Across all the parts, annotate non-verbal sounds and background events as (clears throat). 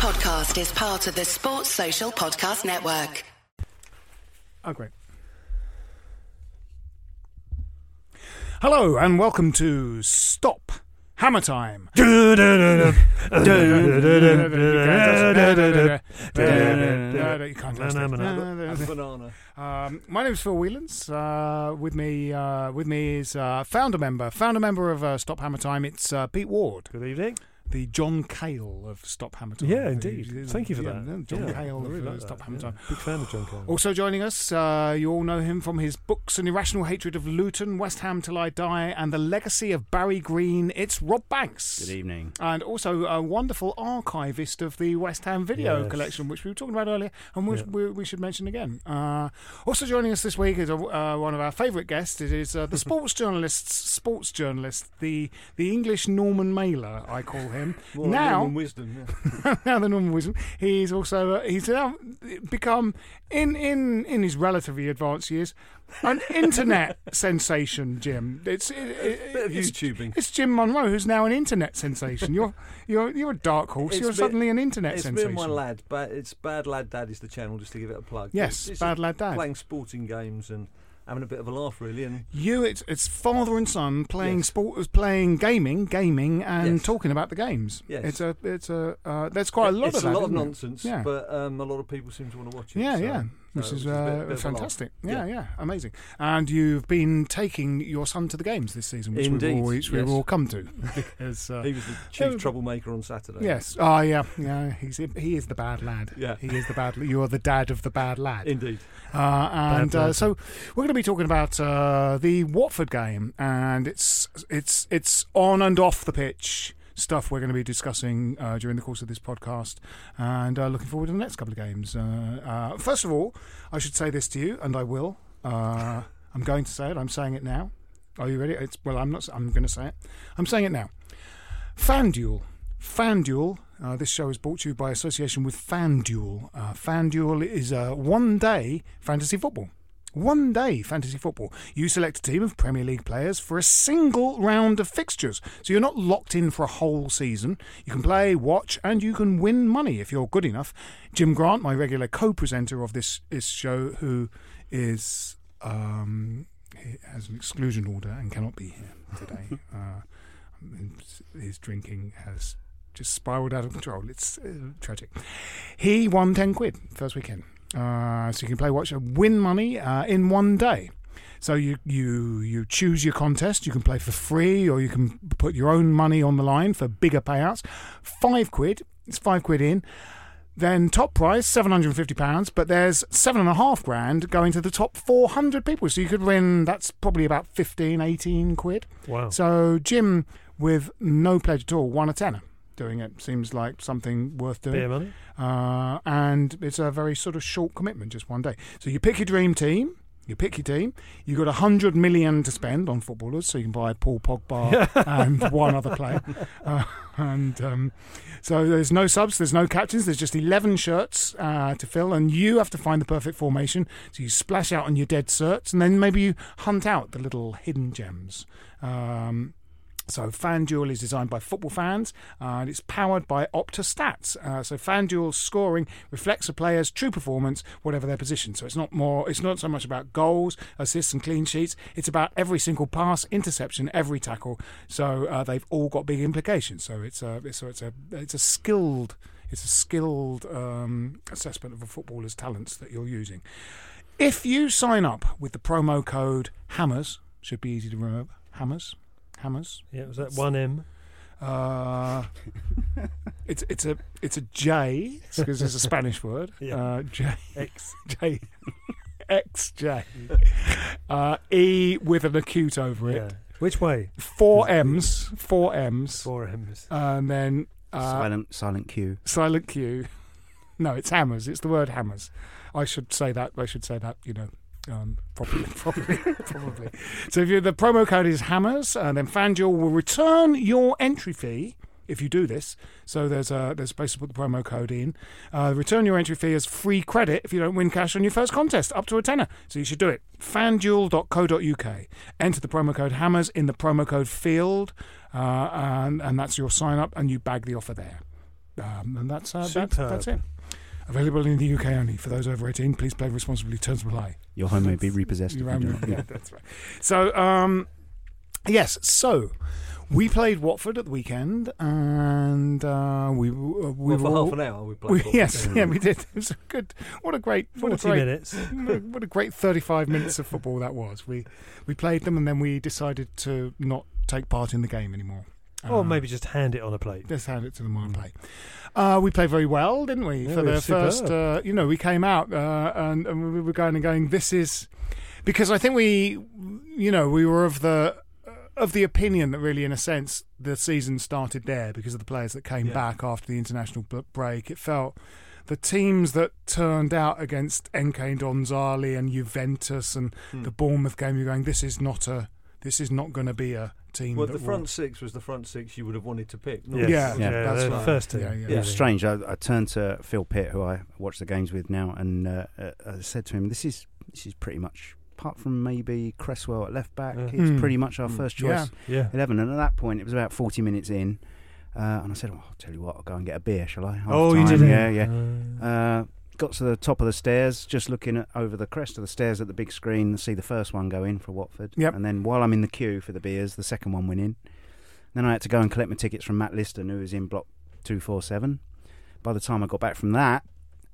podcast is part of the Sports Social Podcast Network. Oh, great. Hello, and welcome to Stop Hammer Time. You can't just- Banana. Um, my name is Phil Whelans. Uh, with me, uh, with me is uh, founder member, founder member of uh, Stop Hammer Time. It's uh, Pete Ward, Good evening. The John Cale of Stop Hammer Time. Yeah, indeed. the- Thank you for yeah, that. John Yeah, Cale I of really uh, like Stop that, Hammer yeah. Time. Big fan of John Cale. Also joining us, uh, you all know him from his books An Irrational Hatred of Luton, West Ham Till I Die, and The Legacy of Barry Green. It's Rob Banks. Good evening. And also a wonderful archivist of the West Ham video Yes. collection, which we were talking about earlier, and which Yeah. we, we should mention again. Uh, also joining us this week is a, uh, one of our favourite guests. It is uh, the (laughs) sports journalist, sports journalist, the the English Norman Mailer, I call him. (laughs) More now, Norman wisdom. Yeah. (laughs) now the normal wisdom. He's also uh, he's now become in in in his relatively advanced years an (laughs) internet sensation. Jim, it's it, it, Bit of it's, YouTubing. It's Jim Monroe who's now an internet sensation. You're you're you're a dark horse. It's you're me- suddenly an internet It's sensation. and my lad, but it's Bad Lad Dad is the channel, just to give it a plug. Yes, It's- it's Bad Lad Dad. Playing sporting games and having a bit of a laugh, really. And You, it's it's father and son playing Yes. sport, playing gaming, gaming, and Yes. talking about the games. Yes. It's a it's a uh, there's quite a lot it's of that. a lot of it? nonsense, Yeah. but um, a lot of people seem to want to watch it. Yeah, so- yeah, which is was a bit- uh, bit of a laugh. fantastic. Yeah, Yeah. yeah, amazing. And you've been taking your son to the games this season, which we've will, which we yes. will come to. (laughs) because, uh, He was the chief troublemaker on Saturday. yes, oh yeah, yeah, he's he is the bad lad. Yeah. he is the bad. You are the dad of the bad lad. Indeed. Uh, and uh, lad. so we're going to be talking about uh, the Watford game, and it's it's it's on and off the pitch stuff we're going to be discussing uh, during the course of this podcast, and uh, looking forward to the next couple of games. Uh, uh, first of all, I should say this to you, and I will. Uh, I'm going to say it. I'm saying it now. Are you ready? It's well. I'm not. I'm going to say it. I'm saying it now. FanDuel. FanDuel. Uh, this show is brought to you by association with FanDuel. Uh, FanDuel is a one-day fantasy football. One day fantasy football. You select a team of Premier League players for a single round of fixtures. So you're not locked in for a whole season. You can play, watch, and you can win money if you're good enough. Jim Grant, my regular co presenter of this, this show, who is. Um, he has an exclusion order and cannot be here today. (laughs) uh, his drinking has just spiraled out of control. It's uh, tragic. He won 10 quid first weekend. Uh, so you can play watch and win money uh, in one day. So you, you you choose your contest. You can play for free, or you can put your own money on the line for bigger payouts. Five quid. It's five quid in. Then top prize seven hundred and fifty pounds, but there's seven and a half grand going to the top four hundred people. So you could win. That's probably about 15, 18 quid. Wow. So Jim, with no pledge at all, won a tenner. Doing it seems like something worth doing. Beer money. Uh, and it's a very sort of short commitment, just one day. So you pick your dream team. You pick your team. You've got a hundred million to spend on footballers, so you can buy Paul Pogba (laughs) and one other player. Uh, and um, so there's no subs, there's no captains, there's just eleven shirts uh, to fill, and you have to find the perfect formation. So you splash out on your dead certs, and then maybe you hunt out the little hidden gems. Um, so FanDuel is designed by football fans uh, and it's powered by Opta Stats. Uh, so FanDuel's scoring reflects a player's true performance, whatever their position. So it's not more, it's not so much about goals, assists, and clean sheets. It's about every single pass, interception, every tackle. So uh, they've all got big implications. So it's a, so it's a, it's a skilled, it's a skilled um, assessment of a footballer's talents that you're using. If you sign up with the promo code Hammers, should be easy to remember. Hammers, Hammers. Yeah, was that one M? Uh, it's it's a it's a J because it's a Spanish (laughs) word. Yeah. Uh, J X. (laughs) J X J uh, E with an acute over it. Yeah. Which way? Four M's, four M's, Four M's. and then uh, silent, silent Q. silent Q. (laughs) No, it's hammers. It's the word hammers. I should say that. I should say that. You know, um, probably, (laughs) probably, probably. So if you the promo code is hammers, and then FanDuel will return your entry fee if you do this. So there's a there's a place to put the promo code in. Uh, return your entry fee as free credit if you don't win cash on your first contest, up to a tenner. So you should do it. FanDuel.co.uk. Enter the promo code hammers in the promo code field, uh, and and that's your sign up, and you bag the offer there. Um, and that's, uh, that's that's it. Available in the UK only. For those over 18, please play responsibly. Terms apply. Your home may be repossessed. if You you do remember- not. yeah, that's right. So, um, yes, so we played Watford at the weekend, and uh, we uh, we Well, for were all- half an hour we played. we, (laughs) yes, yeah, we did. It was a good. What a great, what a 40 great, minutes. what (laughs) a- what a great thirty-five minutes of football that was. We we played them, and then we decided to not take part in the game anymore. Or Uh, maybe just hand it on a plate. Just hand it to them on play. Uh, we played very well, didn't we? Yeah, For we the first, uh, you know, we came out uh, and, and we were going and going. This is because I think we, you know, we were of the of the opinion that really, in a sense, the season started there because of the players that came Yeah. back after the international break. It felt the teams that turned out against NK Domžale and Juventus and Hmm. the Bournemouth game. You're going, this is not a, this is not going to be a team. Well, the will- front six was the front six you would have wanted to pick. Yes. Yeah, yeah, yeah, that's the right. first team. Yeah, yeah. It was strange. I, I turned to Phil Pitt, who I watch the games with now, and uh, uh, I said to him, "This is this is pretty much, apart from maybe Cresswell at left back, Yeah. it's Hmm. pretty much our Hmm. first choice Yeah. eleven." And at that point, it was about forty minutes in, uh, and I said, "Well, I'll tell you what, I'll go and get a beer, shall I?" Oh, you Half-time, did? Yeah, yeah. Uh, Uh, got to the top of the stairs, just looking at, over the crest of the stairs at the big screen, see the first one go in for Watford. Yep. And then while I'm in the queue for the beers, the second one went in. Then I had to go and collect my tickets from Matt Liston, who was in block 247. By the time I got back from that,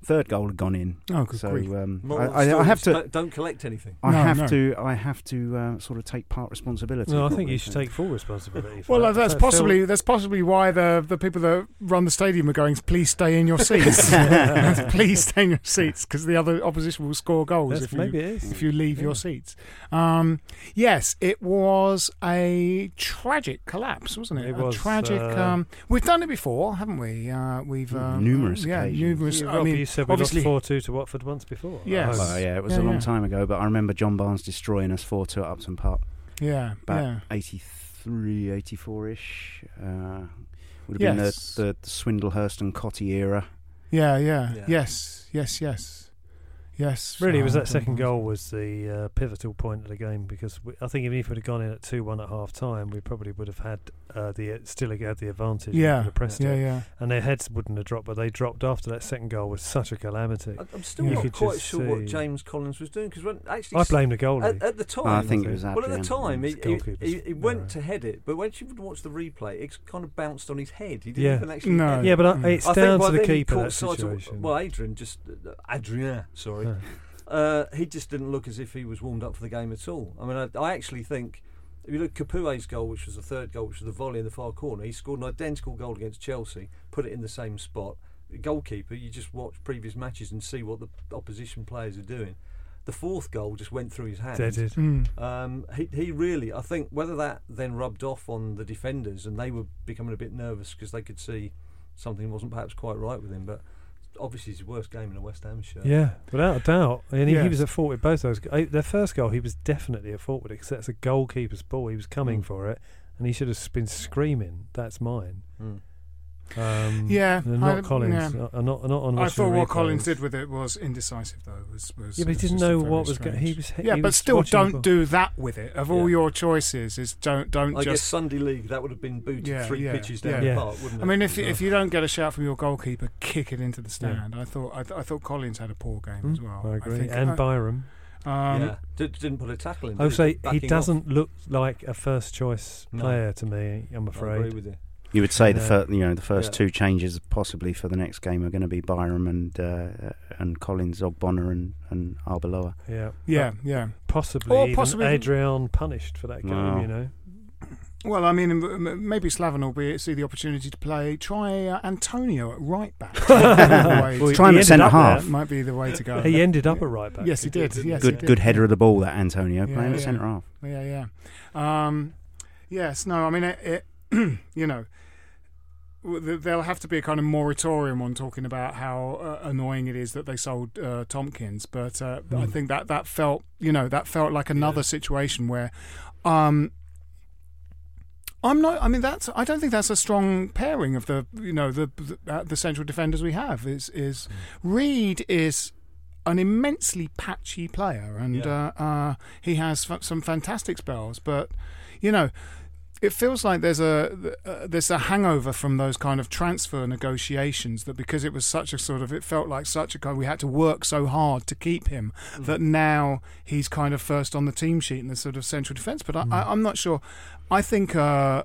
third goal had gone in. Oh, good so grief. um, I, Moral of the I, I have to. don't- Don't collect anything. I No, have no. to. I have to uh, sort of take part responsibility. no, I think you should take full responsibility. For Well, that. uh, that's That felt- possibly that's possibly why the the people that run the stadium are going. Please stay in your seats. (laughs) (laughs) Please stay in your seats because the other opposition will score goals That's- if you maybe it is. if you leave Yeah. your seats. Um, yes, it was a tragic collapse, wasn't it? It a was, tragic. uh, um, we've done it before, haven't we? Uh, we've uh, Numerous yeah, occasions. numerous. You, I mean, you said we lost obviously, four two to Watford once before. Yes. Oh, Well, yeah, it was Yeah, a long yeah. time ago, but I remember John Barnes destroying us 4 2 at Upton Park. yeah, about yeah. 83, 84 ish. Uh, would have Yes. been the, the, the Swindlehurst and Cottee era. Yeah, yeah, Yeah. yes, yes, yes, yes. Really, it was uh, that second goal was the uh, pivotal point of the game because we, I think even if we'd have gone in at two one at half time, we probably would have had uh, the still had the advantage. and Yeah, would have Yeah, it. yeah. and their heads wouldn't have dropped, but they dropped after that second goal was such a calamity. I- I'm still You not quite just sure what James Collins was doing because actually I blame the goalie. at, at the time. I think it was well, at the time, he, he, he, he went error. to head it, but when you would watch the replay, it kind of bounced on his head. He didn't Yeah. even actually. No. yeah, but I, Mm. it's I think down to the keeper that sight of- well, Adrian just uh, Adrien, sorry, Huh. uh, he just didn't look as if he was warmed up for the game at all. I mean, I, I actually think if you look at Capoue's goal, which was the third goal, which was the volley in the far corner, he scored an identical goal against Chelsea, put it in the same spot. The goalkeeper, you just watch previous matches and see what the opposition players are doing. The fourth goal just went through his hands. Deaded. Mm. Um, he, he really, I think, whether that then rubbed off on the defenders and they were becoming a bit nervous because they could see something wasn't perhaps quite right with him. But obviously, his worst game in a West Ham shirt. Yeah, without a doubt. And he, he was at fault with both those. Their first goal, he was definitely at fault with it because that's a goalkeeper's ball. He was coming Mm. for it, and he should have been screaming, "That's mine." Mm. Um, Yeah, and I- not Collins. yeah. uh, not not on. I watching thot the what replays. Collins did with it was indecisive, though. Was, was Yeah, but he didn't know what was going. He strange. was. Yeah, he but was still, don't ball. do that with it. Of all Yeah. your choices, is don't don't I guess. Sunday League that would have been booted Yeah, three yeah, pitches down yeah. the park, wouldn't it? I mean, if Yeah. if you don't get a shout from your goalkeeper, kick it into the Yeah. stand. I thought I, th- I thought Collins had a poor game Mm, as well. I agree. think, and uh, Byram. um, yeah, Did, didn't put a tackle in. I would say he doesn't look like a first choice No. player to me. I'm I agree afraid. with you. You would say the Yeah. fir- you know the first Yeah. two changes possibly for the next game are going to be Byram and uh, and Collins, Ogbonna and and Arbeloa. Yeah. yeah, yeah. Possibly. Or even possibly- Adrian punished for that game. Wow. You know. Well, I mean, m- m- maybe Slaven will be see the opportunity to play. Try uh, Antonio at right back. (laughs) Might be the way Well, Try him at centre up there. half. might be the way to go. He ended up at right back. Yes, he did. didn't Yes, he? he Good did. good header of the ball that Antonio Yeah, playing yeah. at centre half. Yeah, yeah. Um, yes, no, I mean, it, it (clears throat) you know, there'll have to be a kind of moratorium on talking about how uh, annoying it is that they sold uh, Tomkins, but uh, I Hmm. think that that felt, you know, that felt like another situation where. Um, I'm not. I mean, that's. I don't think that's a strong pairing of the, you know, the the, uh, the central defenders we have. Is is Reid is an immensely patchy player, and Yeah. uh, uh, he has f- some fantastic spells. But you know, it feels like there's a uh, there's a hangover from those kind of transfer negotiations that because it was such a sort of it felt like such a kind we had to work so hard to keep him that now he's kind of first on the team sheet in the sort of central defence. But I, I, I'm not sure. I think uh,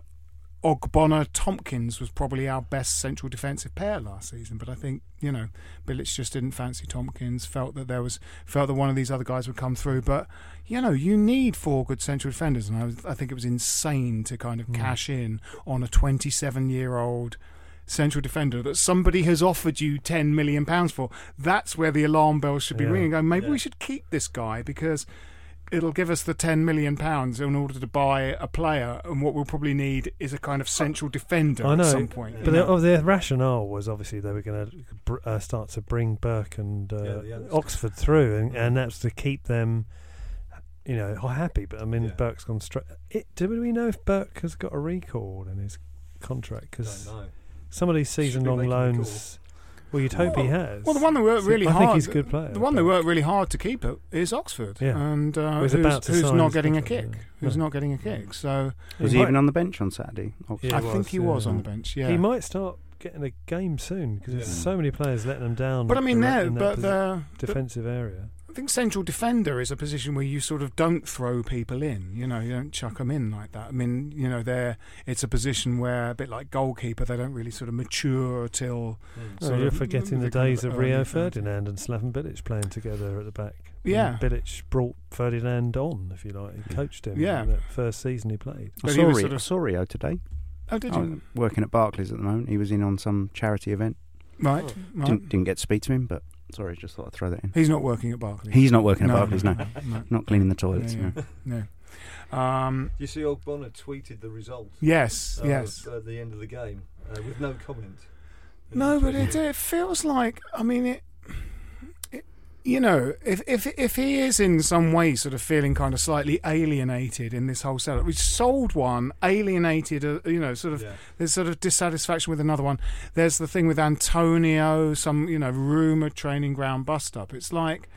Ogbonna Tomkins was probably our best central defensive pair last season. But I think you know Bilic just didn't fancy Tomkins. Felt that there was felt that one of these other guys would come through. But you know you need four good central defenders, and I, was, I think it was insane to kind of hmm. cash in on a 27 year old central defender that somebody has offered you 10 million pounds for. That's where the alarm bells should be Yeah. ringing. Going, maybe Yeah. we should keep this guy because it'll give us the 10 million pounds in order to buy a player and what we'll probably need is a kind of central defender I know, at some point But you the, oh, their rationale was obviously they were going to br- uh, start to bring Burke and uh, Yeah. Oxford through, and, and that's to keep them, you know, happy. But I mean, Yeah. Burke's gone straight. Do we know if Burke has got a recall in his contract? Because some of these season-long making the loans, well, you'd hope he has. well the one that worked So really I hard think he's a good player. the one that worked really hard to keep it is Oxford Yeah. and uh, Well, who's, who's not getting a kick yeah. who's No. not getting a kick so Was He he even on the bench on Saturday? Yeah, I he think was, he was on the bench yeah He might start getting a game soon because there's so many players letting them down. but I mean in there but the defensive area. I think central defender is a position where you sort of don't throw people in. You know, you don't chuck them in like that. I mean, you know, they're it's a position where a bit like goalkeeper, they don't really sort of mature till. Mm. Oh, you're of forgetting the the of days of Rio. Ferdinand and Slaven Bilic playing together at the back. Yeah. And Bilic brought Ferdinand on, if you like. He coached him. Yeah. in that first season he played. I But he saw, Rio, sort of- I saw Rio today. Oh, did I was you? working at Barclays at the moment. He was in on some charity event. Right, Oh. right. Didn't, didn't get to speak to him, but sorry, just thought I'd throw that in. He's not working at Barclays. He's not working at Barclays, no. (laughs) no. Not cleaning the toilets. Yeah, no. yeah, no. Um, You see, Ogbonna tweeted the result. yes, uh, yes. At the end of the game, uh, with no comment. No, but it, it feels like I mean it, it. You know, if if if he is in some way sort of feeling kind of slightly alienated in this whole setup, we sold one, alienated. Uh, you know, sort of Yeah. there's sort of dissatisfaction with another one. There's the thing with Antonio, some you know rumored training ground bust up. It's like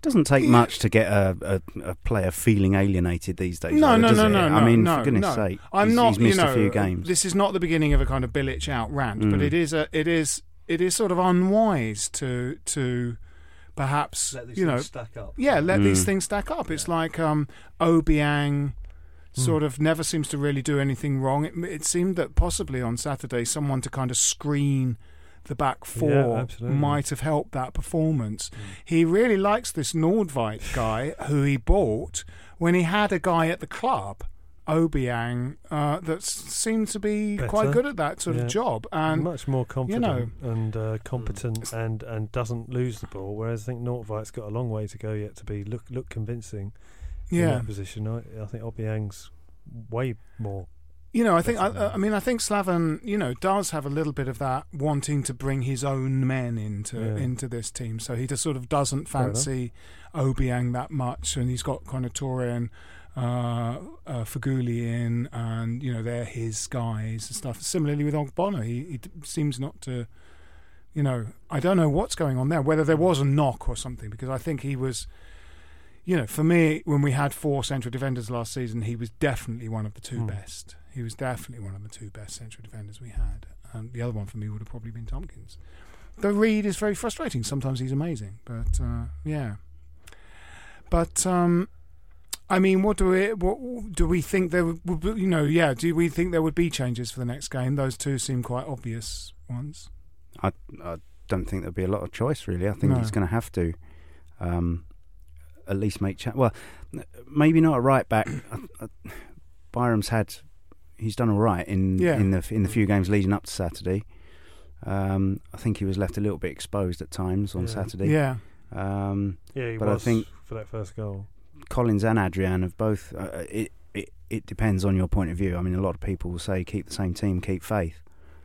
doesn't take Yeah. much to get a, a, a player feeling alienated these days. No, though, no, no, it? no, I mean, no, for goodness no. sake, I'm he's, not. he's missed you know, a few games. This is not the beginning of a kind of Bilic out rant, but Mm. it is a it is it is sort of unwise to to perhaps Let these you know things stack up. yeah let these Mm. things stack up. It's Yeah. like um, Obiang Hmm. sort of never seems to really do anything wrong. It, it seemed that possibly on Saturday someone to kind of screen the back four absolutely. might have helped that performance. Mm. He really likes this Nordtveit guy who he bought when he had a guy at the club, Obiang, uh, that s- seemed to be Better. quite good at that sort Yeah. of job. And much more confident know- and uh, competent Mm. and, and doesn't lose the ball. Whereas I think Nordtveit's got a long way to go yet to be look look convincing in that position. I, I think Obiang's way more. you know, I think I, I mean I think Slaven, you know, does have a little bit of that wanting to bring his own men into Yeah. into this team. So he just sort of doesn't fancy Obiang that much, and he's got kind of Töre and uh, uh, Feghouli in, and you know they're his guys and stuff. Similarly with Ogbonna, he, he seems not to. You know, I don't know what's going on there. Whether there was a knock or something, because I think he was. You know, for me, when we had four central defenders last season, he was definitely one of the two Hmm. best. He was definitely one of the two best central defenders we had. And the other one for me would have probably been Tomkins. The Reid is very frustrating. Sometimes he's amazing, but uh, yeah. But um, I mean, what do we what do we think there would would- you know? Yeah, do we think there would be changes for the next game? Those two seem quite obvious ones. I, I don't think there'll be a lot of choice really. I think No. he's going to have to um, at least make cha- well, maybe not a right back. I- I- Byram's had he's done all right in Yeah. in the in the few games leading up to Saturday. Um, I think he was left a little bit exposed at times on Yeah. Saturday. Yeah, Um, Yeah, he But I think- for that first goal. Collins and Adrian have both. Uh, it, it it depends on your point of view. I mean, a lot of people will say keep the same team, keep faith,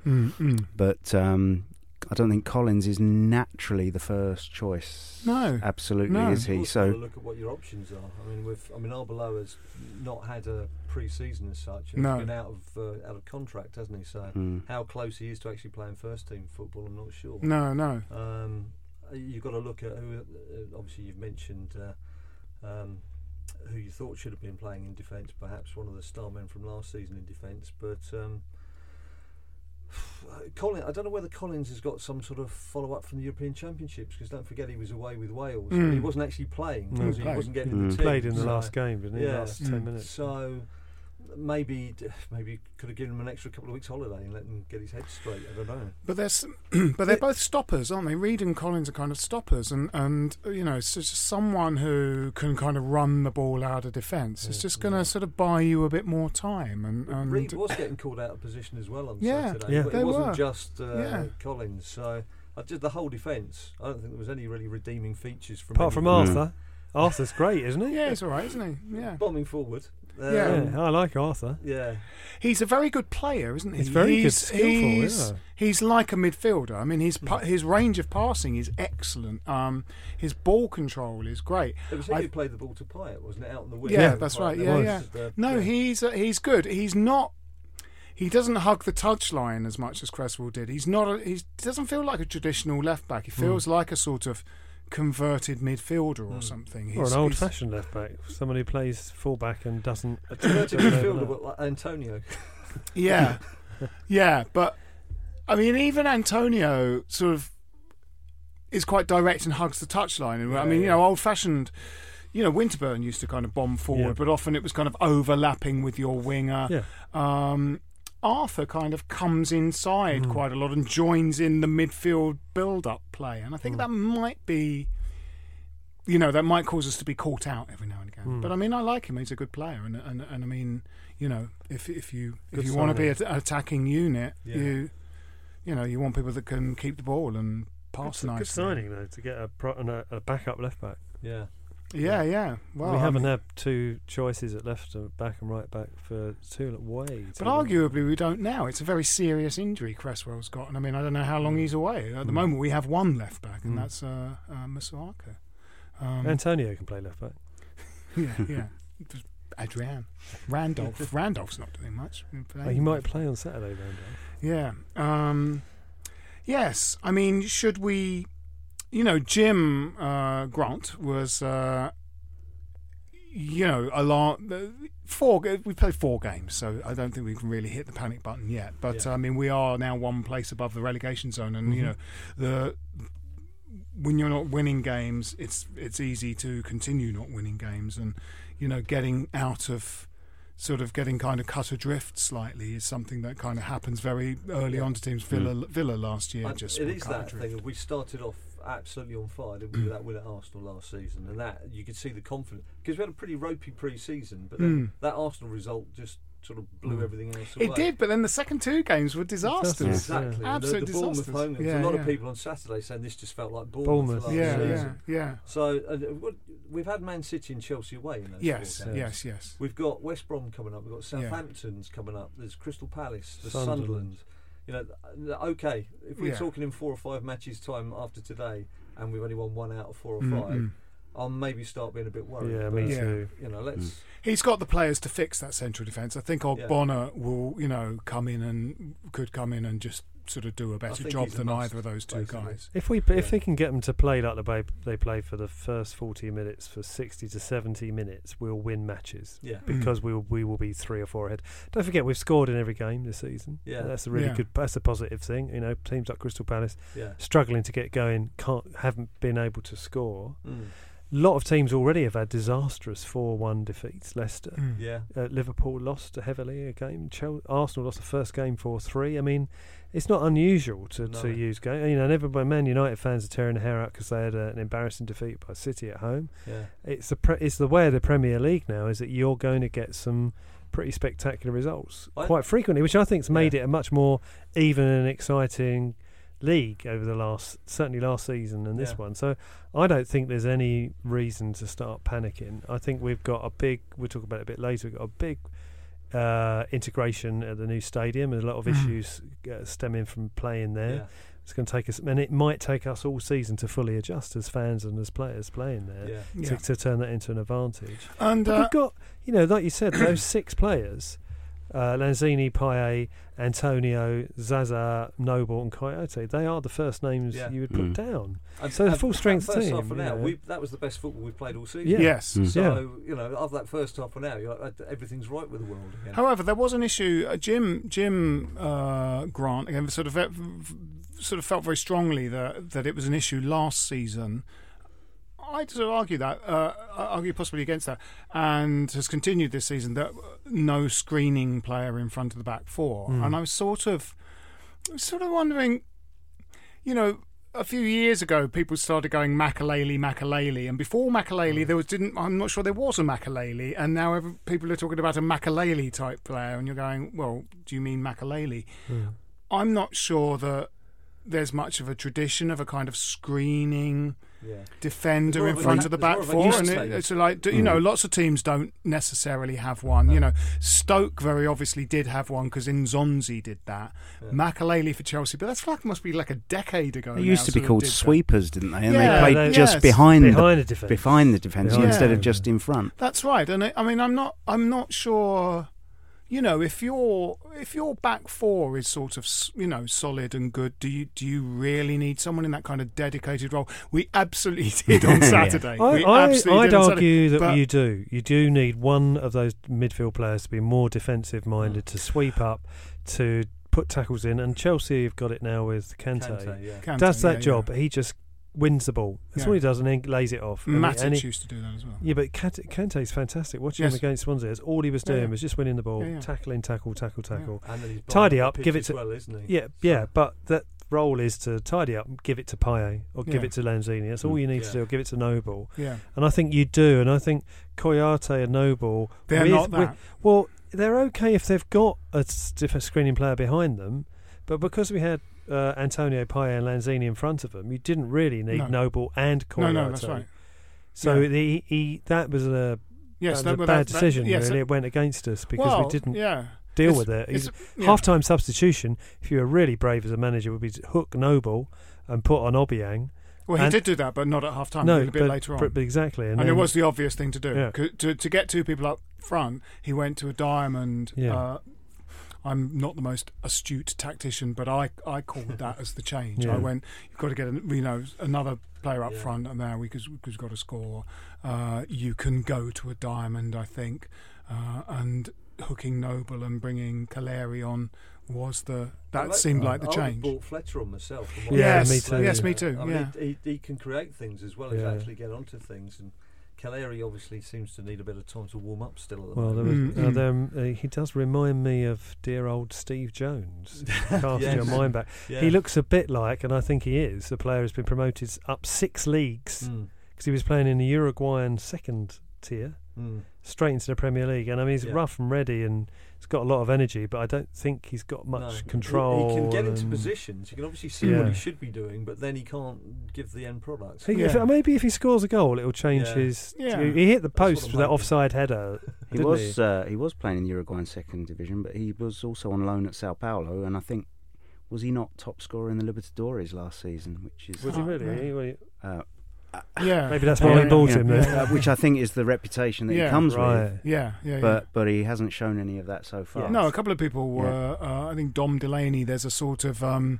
mm, mm. but um, I don't think Collins is naturally the first choice. No. absolutely No. is he? You've got So to look at what your options are. I mean, with I mean, Arbeloa's not had a pre-season as such. and No. He's been out of uh, out of contract, hasn't he? So mm, how close he is to actually playing first team football, I'm not sure. no, no. Um, you've got to look at who. Uh, obviously, you've mentioned uh, um, who you thought should have been playing in defence, perhaps one of the star men from last season in defence. But um, (sighs) Collins, I don't know whether Collins has got some sort of follow up from the European Championships because don't forget he was away with Wales. Mm. He wasn't actually playing. No, he? played. he wasn't getting Mm. in the team. Played in the so- last game, didn't he? Yeah. Last Mm. ten minutes. So maybe (sighs) maybe could have given him an extra couple of weeks holiday and let him get his head straight. I don't know. But they're (clears throat) but they're both stoppers, aren't they? Reid and Collins are kind of stoppers, and and you know, it's just someone who can kind of run the ball out of defence. It's Yeah. just going to sort of buy you a bit more time, and, and Reid was getting called out of position as well on Yeah, Saturday. Yeah. It they wasn't were. just uh, Yeah. Collins. So I did the whole defence. I don't think there was any really redeeming features from Apart from anyone. Mm. Arthur. Arthur's great, isn't he? yeah, he's all right, isn't he? Yeah, bombing forward. Um, Yeah. Yeah, I like Arthur. yeah. he's a very good player, isn't he? He's very good, skillful, He's, yeah. he's like a midfielder. I mean, his his range of passing is excellent. Um, his ball control is great. It was him who played the ball to Payet, wasn't it? Out in the wing. Yeah, Payet that's right, there yeah, was, uh, No, he's uh, he's good. He's not. He doesn't hug the touchline as much as Cresswell did. He's not. A, he doesn't feel like a traditional left back. He Hmm. feels like a sort of converted midfielder or Mm. something. Or an old-fashioned left back, someone who plays full-back and doesn't. Converted midfielder, but like Antonio. Yeah, (laughs) yeah, but I mean, even Antonio sort of is quite direct and hugs the touchline. And I Yeah, mean, you know, old-fashioned. You know, Winterburn used to kind of bomb forward, Yeah. but often it was kind of overlapping with your winger. Yeah. Um, Arthur kind of comes inside Mm. quite a lot and joins in the midfield build-up play, and I think Mm. that might be, you know, that might cause us to be caught out every now and again. Mm. But I mean, I like him; he's a good player, and and, and I mean, you know, if if you if you want to be an attacking unit, Yeah. you you know, you want people that can keep the ball and pass Good, nicely. good signing though to get a, pro- and a, a backup left back. Yeah. Yeah, yeah. Well, we I haven't mean- had two choices at left and back and right back for too way. But long. arguably, we don't now. It's a very serious injury Cresswell's got, and I mean, I don't know how long he's away. At the Mm. moment, we have one left back, and Mm. that's uh, uh, Masuaku. Um, Antonio can play left back. (laughs) yeah, yeah. Adrian, Randolph. (laughs) Randolph's not doing much. Oh, he might play on Saturday, Randolph. Yeah. Um, yes. I mean, should we? You know, Jim uh, Grant was. Uh, you know, a lot. Four. We played four games, so I don't think we can really hit the panic button yet. But Yeah. I mean, we are now one place above the relegation zone, and you Mhm. know, the when you're not winning games, it's it's easy to continue not winning games, and you know, getting out of sort of getting kind of cut adrift slightly is something that kind of happens very early on to teams. Villa Villa last year I- just it is that adrift. thing. We started off absolutely on fire, didn't we, with that win at Arsenal last season, and that you could see the confidence because we had a pretty ropey pre-season, but then Mm. that Arsenal result just sort of blew Mm. everything else away. It did, but then the second two games were disasters. Exactly. Yeah. And the- Absolute the, Bournemouth disasters. home games, Yeah, a lot yeah. of people on Saturday saying this just felt like Bournemouth. Bournemouth, last Yeah, yeah, season. yeah. So uh, we've had Man City and Chelsea away in those Yes, four games. yes, yes. We've got West Brom coming up. We've got Yeah. Southampton's coming up. There's Crystal Palace. There's Sunderland. Sunderland. You know, okay. If we're Yeah. talking in four or five matches time after today, and we've only won one out of four or Mm, five, mm. I'll maybe start being a bit worried. Yeah, but, me Yeah. too. You know, let's. He's got the players to fix that central defence. I think Yeah. Ogbonna will, you know, come in and could come in and just sort of do a better job than must, either of those two basically. guys. If we if Yeah. they can get them to play like the way they play for the first forty minutes for sixty to seventy minutes, we'll win matches Yeah. Mm. (clears throat) because we will, we will be three or four ahead. Don't forget we've scored in every game this season. Yeah. that's a really Yeah. good. That's a positive thing. You know, teams like Crystal Palace Yeah. struggling to get going, can't haven't been able to score. Mm. A lot of teams already have had disastrous four-one defeats. Leicester. Mm. Yeah. Uh, Liverpool lost heavily a game. Chel- Arsenal lost the first game four three. I mean, it's not unusual to, No. to use game. You know, and everybody, Man United fans are tearing their hair out because they had a, an embarrassing defeat by City at home. Yeah. It's the pre- it's the way of the Premier League now is that you're going to get some pretty spectacular results I- quite frequently, which I think's made Yeah. it a much more even and exciting league over the last certainly last season and this Yeah. one. So I don't think there's any reason to start panicking. I think we've got a big. We'll talk about it a bit later. We've got a big uh, integration at the new stadium and a lot of Mhm. issues uh, stemming from playing there. Yeah. It's going to take us, and it might take us all season to fully adjust as fans and as players playing there Yeah. Yeah. to, to turn that into an advantage. And uh, we've got, you know, like you said, those six players. Uh, Lanzini, Payet, Antonio, Zaza, Noble, and Kouyaté. They are the first names Yeah. you would put Mm. down. And- So the full that strength first team, half an hour, yeah. we, that was the best football we've played all season. Yeah. Yes. Mm. So you know, of that first half an hour, you're like, "Uh, everything's right with the world again. However, there was an issue. Uh, Jim Jim uh, Grant again sort of sort of felt very strongly that that it was an issue last season. I'd sort of argue that, uh, argue possibly against that, and has continued this season that no screening player in front of the back four. Mm. And I was sort of, sort of wondering, you know, a few years ago, people started going Makelele, Makelele, and before Makelele, there was didn't. I'm not sure there was a Makelele, and now every, people are talking about a Makelele type player, and you're going, well, do you mean Makelele? Mm. I'm not sure that there's much of a tradition of a kind of screening Yeah. defender There's more in of a- front of the back more of a four, and it, it's like you mm. know, lots of teams don't necessarily have one. You know, Stoke very obviously did have one because Nzonzi did that. Yeah. Makelele for Chelsea, but that's like must be like a decade ago. They now, used to be called did that. sweepers, didn't they? And Yeah, they played they- just yes. behind the Behind the defence. behind the defence Behind instead of just in front. That's right, and I, I mean, I'm not, I'm not sure. You know, if your if your back four is sort of you know solid and good, do you do you really need someone in that kind of dedicated role? We absolutely (laughs) did on (laughs) Saturday. I, we I, absolutely I'd did on argue Saturday. that But- you do. You do need one of those midfield players to be more defensive minded, to sweep up, to put tackles in. And Chelsea have got it now with Kante. Kante, yeah. Kante, Does that yeah, job. He just wins the ball. That's Yeah. all he does, and then lays it off. Yeah. He- Matic and he- used to do that as well. yeah, but Kante, Kante's fantastic. Watching Yes. him against Swansea, that's all he was doing yeah. was just winning the ball, Yeah, yeah. tackling, tackle, tackle, Yeah. tackle. And then Tidy up, give it to- well, isn't he? Yeah, yeah, but that role is to tidy up, give it to Payet, or give Yeah. it to Lanzini. That's all mm, you need Yeah. to do. Or give it to Noble. Yeah, And I think you do. And I think Kouyaté and Noble. they're with- not with- that. well, they're okay if they've got a s- diff- a screening player behind them, but because we had uh, Antonio Payet and Lanzini in front of them, you didn't really need No. Noble and Kouyaté. no, no, that's right. So Yeah. the, he, that was a, Yes, that was a bad that- that- decision. yes, really, it went against us because well, we didn't Yeah, deal It's- with it. It's- yeah. Half-time substitution, if you were really brave as a manager, would be to hook Noble and put on Obiang. Well, he and- did do that, but not at half time. no, a bit but, later on. but- exactly. And, and, it was the obvious thing to do. Yeah. To, to get two people up front, he went to a diamond. Yeah. Uh, I'm not the most astute tactician, but I, I called that as the change. Yeah. I went, you've got to get a, you know another player up Yeah. front, and now we because we've got to score. Uh, you can go to a diamond, I think, uh, and hooking Noble and bringing Calleri on was the that I like- seemed like the I would have change. bought Fletcher on myself. from what me too. Yes, me too, I mean, yeah. he, he, he can create things as well as Yeah. actually get onto things. And Calleri obviously seems to need a bit of time to warm up still at the Well, there was, moment. Mm, uh, mm. there, uh, he does remind me of dear old Steve Jones. (laughs) Cast Yes. your mind back. Yeah. He looks a bit like, and I think he is, a player who's been promoted up six leagues Mm, because he was playing in the Uruguayan second tier, mm. Straight into the Premier League. And I mean, he's Yeah. rough and ready, and he's got a lot of energy, but I don't think he's got much No. Control. He, can get into positions. You can obviously see what he should be doing, but then he can't give the end product. He- if- maybe if he scores a goal, it'll change Yeah. his. Yeah. He hit the post with that offside header. (laughs) He didn't was uh, he was playing in the Uruguayan second division, but he was also on loan at Sao Paulo, and I think was he not top scorer in the Libertadores last season, which is Was he Oh, really? yeah. He- well, uh, Yeah, Maybe that's why yeah, they bought yeah, him then. uh, which I think is the reputation that Yeah. he comes right. with. Yeah, yeah, yeah. But but he hasn't shown any of that so far. No, a couple of people Yeah. were. Uh, I think Dom Delaney. There's a sort of. Um,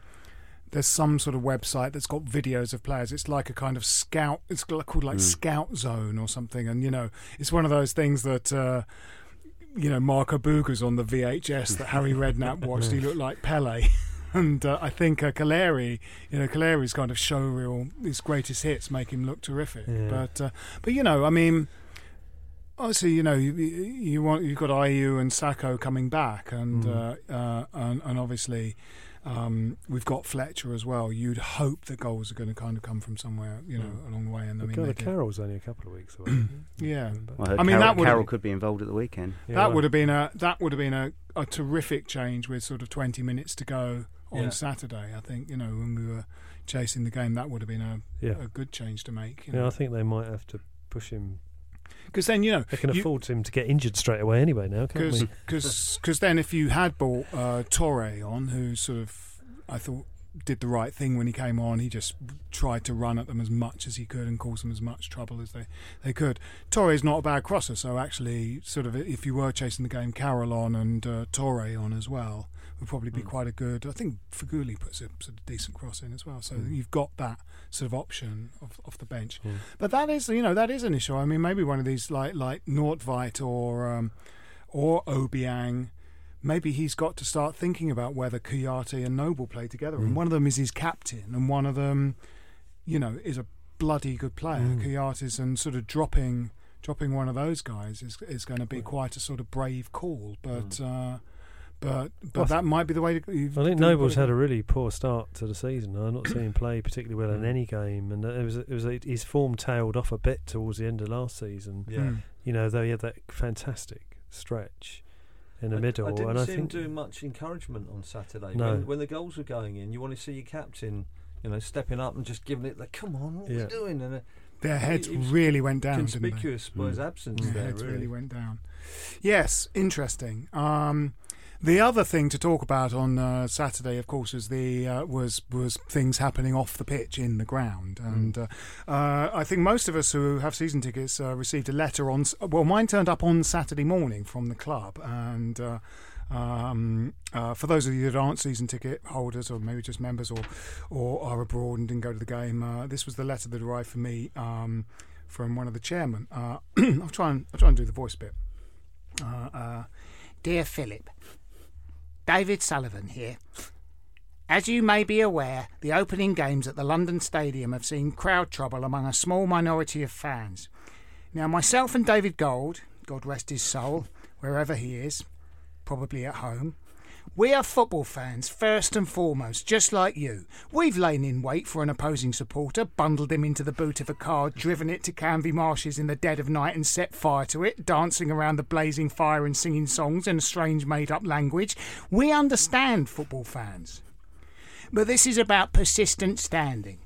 there's some sort of website that's got videos of players. It's like a kind of scout. It's called like Mm. Scout Zone or something. And you know, it's one of those things that. Uh, you know, Marco Boogers on the VHS that Harry Redknapp watched. (laughs) he looked like Pele. (laughs) And uh, I think uh, Calleri, you know, Calleri's kind of showreel, his greatest hits make him look terrific. Yeah. But, uh, but you know, I mean, obviously, you know, you, you want you've got Ayew and Sakho coming back, and Mm. uh, uh, and, and obviously um, we've got Fletcher as well. You'd hope that goals are going to kind of come from somewhere, you know, Mm. along the way. And I mean, the did. Carroll's only a couple of weeks away. (clears throat) Yeah. Well, I, heard I mean, Carroll, that would've- Carroll could be involved at the weekend. Yeah, that well, would have been a that would have been a, a terrific change with sort of twenty minutes to go on Yeah. Saturday. I think you know when we were chasing the game, that would have been a, Yeah. a good change to make. You yeah, I think they might have to push him. because then you know They can you- afford him to get injured straight away anyway now, can't we? (laughs) because because then if you had bought uh, Töre on, who sort of I thought did the right thing when he came on. He just tried to run at them as much as he could and cause them as much trouble as they, they could. Töre's not a bad crosser, so actually, sort of, if you were chasing the game, Carroll on and uh, Töre on as well would probably be Mm. quite a good. I think Feghouli puts a sort of decent cross in as well, so Mm. you've got that sort of option off, off the bench. Mm. But that is, you know, that is an issue. I mean, maybe one of these like like Nordtveit or um, or Obiang, maybe he's got to start thinking about whether Kouyaté and Noble play together. And Mm. one of them is his captain, and one of them, you know, is a bloody good player. Mm. Kouyaté's and sort of dropping dropping one of those guys is is going to be quite a sort of brave call. But uh, but but Well, that might be the way to. I think Noble's had a really poor start to the season. I'm not seeing him play particularly well in Mm. any game, and it was it was his form tailed off a bit towards the end of last season. Yeah. Mm. You know, though he had that fantastic stretch in the I, middle, I didn't and I see think him doing much encouragement on Saturday. No. When, when the goals were going in, you want to see your captain, you know, stepping up and just giving it the come on, what are Yeah. we doing? And uh, Their heads he was really went down. didn't they? conspicuous by his Mm. absence Their there. heads Really. really went down. Yes, interesting. Um, the other thing to talk about on uh, Saturday, of course, was the uh, was was things happening off the pitch in the ground, and uh, uh, I think most of us who have season tickets uh, received a letter on. Well, mine turned up on Saturday morning from the club, and. Uh, um, uh, for those of you that aren't season ticket holders, or maybe just members, or or are abroad and didn't go to the game, uh, this was the letter that arrived for me um, from one of the chairmen. Uh, (clears throat) I'll try and I'll try and do the voice bit. Uh, uh, Dear Philip, David Sullivan here. As you may be aware, the opening games at the London Stadium have seen crowd trouble among a small minority of fans. Now, myself and David Gold, God rest his soul, wherever he is, probably at home, we are football fans first and foremost, just like you. We've lain in wait for an opposing supporter, bundled him into the boot of a car, driven it to Canvey Marshes in the dead of night and set fire to it, dancing around the blazing fire and singing songs in a strange made up language. We understand football fans. But this is about persistent standing.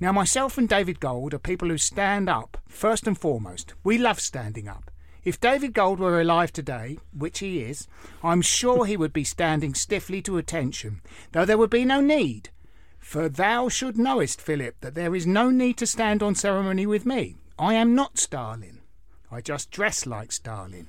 Now, myself and David Gold are people who stand up, first and foremost. We love standing up. If David Gold were alive today, which he is, I'm sure he would be standing stiffly to attention, though there would be no need. For thou should knowest, Philip, that there is no need to stand on ceremony with me. I am not Stalin. I just dress like Stalin.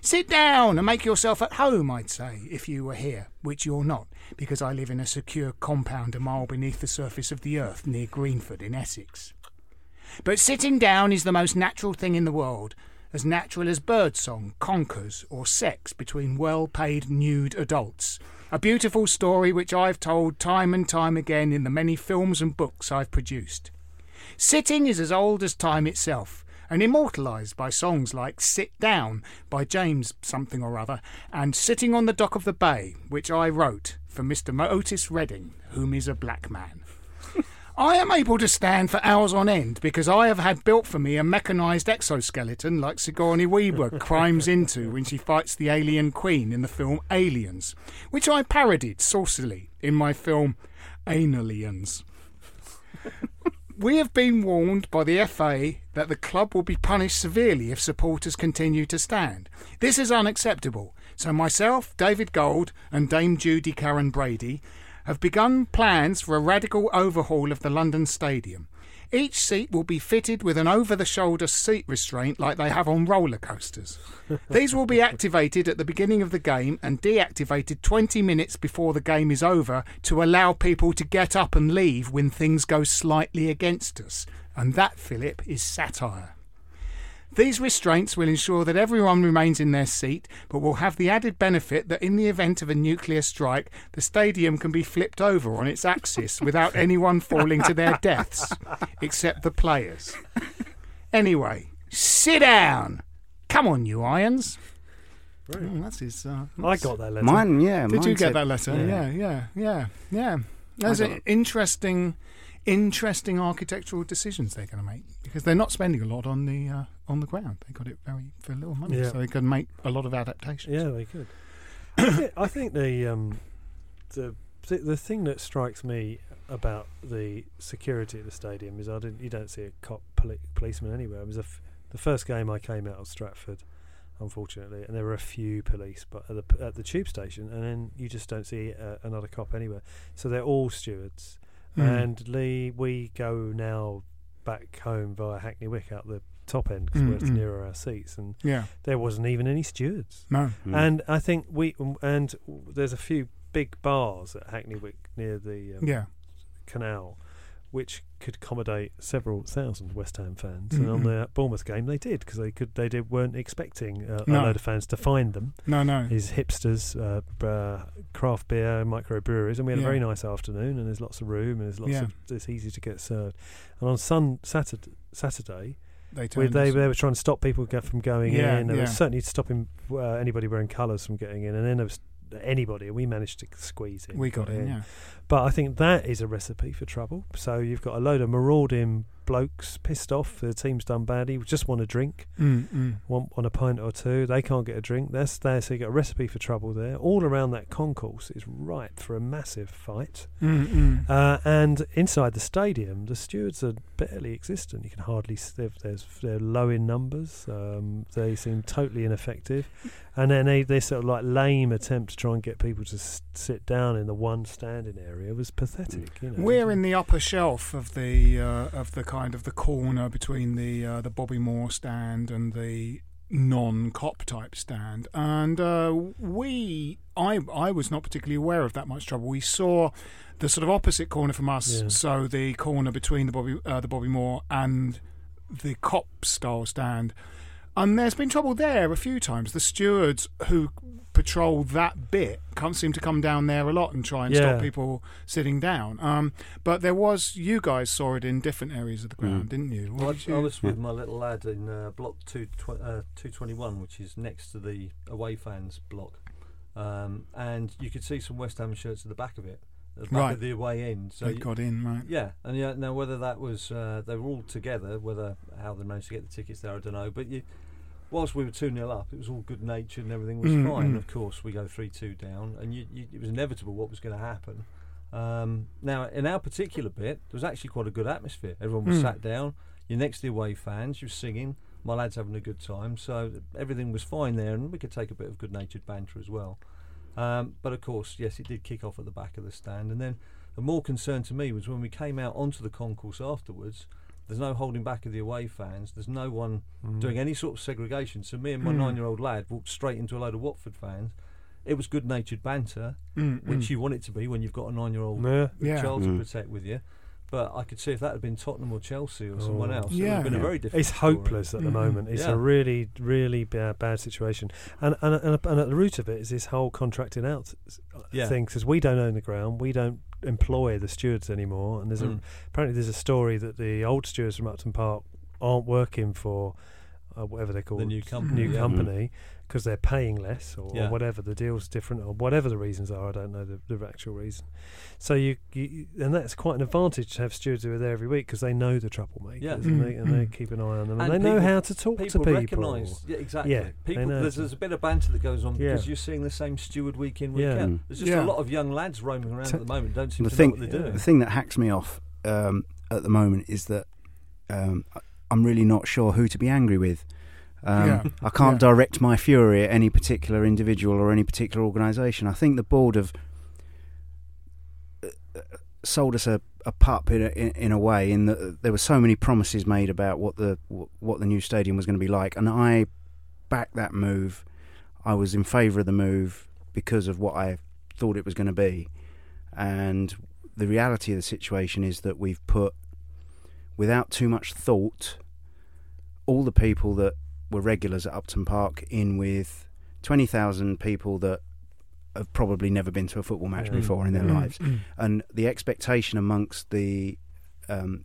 Sit down and make yourself at home, I'd say, if you were here, which you're not, because I live in a secure compound a mile beneath the surface of the earth near Greenford in Essex. But sitting down is the most natural thing in the world, as natural as birdsong, conkers, or sex between well paid nude adults. A beautiful story which I've told time and time again in the many films and books I've produced. Sitting is as old as time itself, and immortalised by songs like Sit Down by James something or other, and Sitting on the Dock of the Bay, which I wrote for Mr. Otis Redding, whom is a black man. I am able to stand for hours on end because I have had built for me a mechanised exoskeleton like Sigourney Weaver (laughs) climbs into when she fights the alien queen in the film Aliens, which I parodied saucily in my film Analiens. We have been warned by the FA that the club will be punished severely if supporters continue to stand. This is unacceptable. So myself, David Gold, and Dame Judy Karren Brady have begun plans for a radical overhaul of the London Stadium. Each seat will be fitted with an over the shoulder seat restraint like they have on roller coasters. These will be activated at the beginning of the game and deactivated 20 minutes before the game is over to allow people to get up and leave when things go slightly against us. And that, Philip, is satire. These restraints will ensure that everyone remains in their seat, but will have the added benefit that in the event of a nuclear strike, the stadium can be flipped over on its axis without (laughs) anyone falling to their deaths, except the players. Anyway, sit down. Come on, you irons. Mm, that's his. Uh, I got that letter. Mine, yeah. Did mine you get said- that letter? Yeah. Yeah, yeah, yeah, yeah. Those I interesting, interesting architectural decisions they're going to make because they're not spending a lot on the uh, on the ground. They got it very for little money, Yeah. so they can make a lot of adaptations. Yeah, they could. (coughs) I, thi- I think the um, the the thing that strikes me about the security at the stadium is I didn't you don't see a cop poli- policeman anywhere. It was f- the first game I came out of Stratford. unfortunately, and there were a few police, but at the at the tube station, and then you just don't see uh, another cop anywhere. So they're all stewards. Mm. And Lee, we go now back home via Hackney Wick out the top end because Mm, we're mm. nearer our seats, and Yeah. there wasn't even any stewards. No. Mm. And I think we um, and there's a few big bars at Hackney Wick near the um, Yeah. canal, which could accommodate several thousand West Ham fans. And on the Bournemouth game, they did because they could they did weren't expecting uh, No. a load of fans to find them. No. No. These hipsters, uh, uh, craft beer, microbreweries, and we had Yeah. a very nice afternoon. And there's lots of room, and there's lots Yeah. of it's easy to get served. And on Sun Saturday, Saturday They we, they, they were trying to stop people from going Yeah, in. They yeah. were certainly stopping uh, anybody wearing colours from getting in, and then there was anybody. And we managed to squeeze in. we got in. Yeah. But I think that is a recipe for trouble. So you've got a load of marauding blokes pissed off. The team's done badly. Just want a drink, Mm, mm. want, want a pint or two. They can't get a drink. That's there. So you got a recipe for trouble there. All around that concourse is ripe for a massive fight. Mm. Uh, and inside the stadium, the stewards are barely existent. You can hardly there's they're low in numbers. Um, they seem totally ineffective, and then they, they sort of like lame attempt to try and get people to s- sit down in the one standing area was pathetic. You know, We're in the upper shelf of the uh, of the kind of the corner between the uh, the Bobby Moore stand and the non-cop type stand, and uh, we I I was not particularly aware of that much trouble. We saw the sort of opposite corner from us, Yeah. so the corner between the Bobby uh, the Bobby Moore and the cop style stand. And there's been trouble there a few times. The stewards who patrol that bit can't seem to come down there a lot and try and Yeah. stop people sitting down. Um, but there was you guys saw it in different areas of the ground, Mm. didn't you? Well, What did I, I was with my little lad in uh, block two tw- uh, 221, which is next to the away fans block. Um, and you could see some West Ham shirts at the back of it, at the back Right. of the away end. So they got in right. yeah, and yeah, now whether that was uh, they were all together, whether how they managed to get the tickets there, I don't know. But you, whilst we were two 0 up, it was all good natured and everything was Mm, fine. mm. Of course, we go three two down, and you, you, it was inevitable what was going to happen. Um, now, in our particular bit, there was actually quite a good atmosphere. Everyone was Mm. sat down. You're next to the away fans. You're singing. My lad's having a good time, so everything was fine there, and we could take a bit of good-natured banter as well. Um, but of course, yes, it did kick off at the back of the stand, and then the more concern to me was when we came out onto the concourse afterwards. There's no holding back of the away fans. There's no one Mm. doing any sort of segregation. So me and my Mm. nine-year-old lad walked straight into a load of Watford fans. It was good-natured banter, Mm, which mm. you want it to be when you've got a nine-year-old Yeah. Yeah. child Mm. to protect with you. But I could see if that had been Tottenham or Chelsea or someone Oh. else, it would have been a very different. It's hopeless at the Mhm. moment. It's Yeah. a really, really bad, bad situation, and and, and and at the root of it is this whole contracting out Yeah. thing. Because we don't own the ground, we don't employ the stewards anymore, and there's a Mm. apparently there's a story that the old stewards from Upton Park aren't working for uh, whatever they're called, new company, new yeah. company, because they're paying less or, Yeah. or whatever the deal's different or whatever the reasons are. I don't know the, the actual reason. So you, you and that's quite an advantage to have stewards who are there every week because they know the troublemakers Yeah. and, they, and they mm. keep an eye on them and, And they know how to talk to People people. recognise, yeah, exactly. Yeah, people, there's, there's a bit of banter that goes on Yeah. because you're seeing the same steward week in, week Yeah. out. Mm. There's just Yeah. a lot of young lads roaming around T- at the moment. Don't seem the to thing, know what they're doing. the thing that hacks me off um, at the moment is that um, I'm really not sure who to be angry with. Um, Yeah. I can't Yeah. direct my fury at any particular individual or any particular organisation. I think the board have uh, uh, sold us a, a pup in a, in, in a way, in that there were so many promises made about what the what the new stadium was going to be like, and I backed that move. I was in favour of the move because of what I thought it was going to be, and the reality of the situation is that we've put, without too much thought, all the people that were regulars at Upton Park in with 20,000 people that have probably never been to a football match Yeah. before in their Mm, lives. mm. And the expectation amongst the. Um,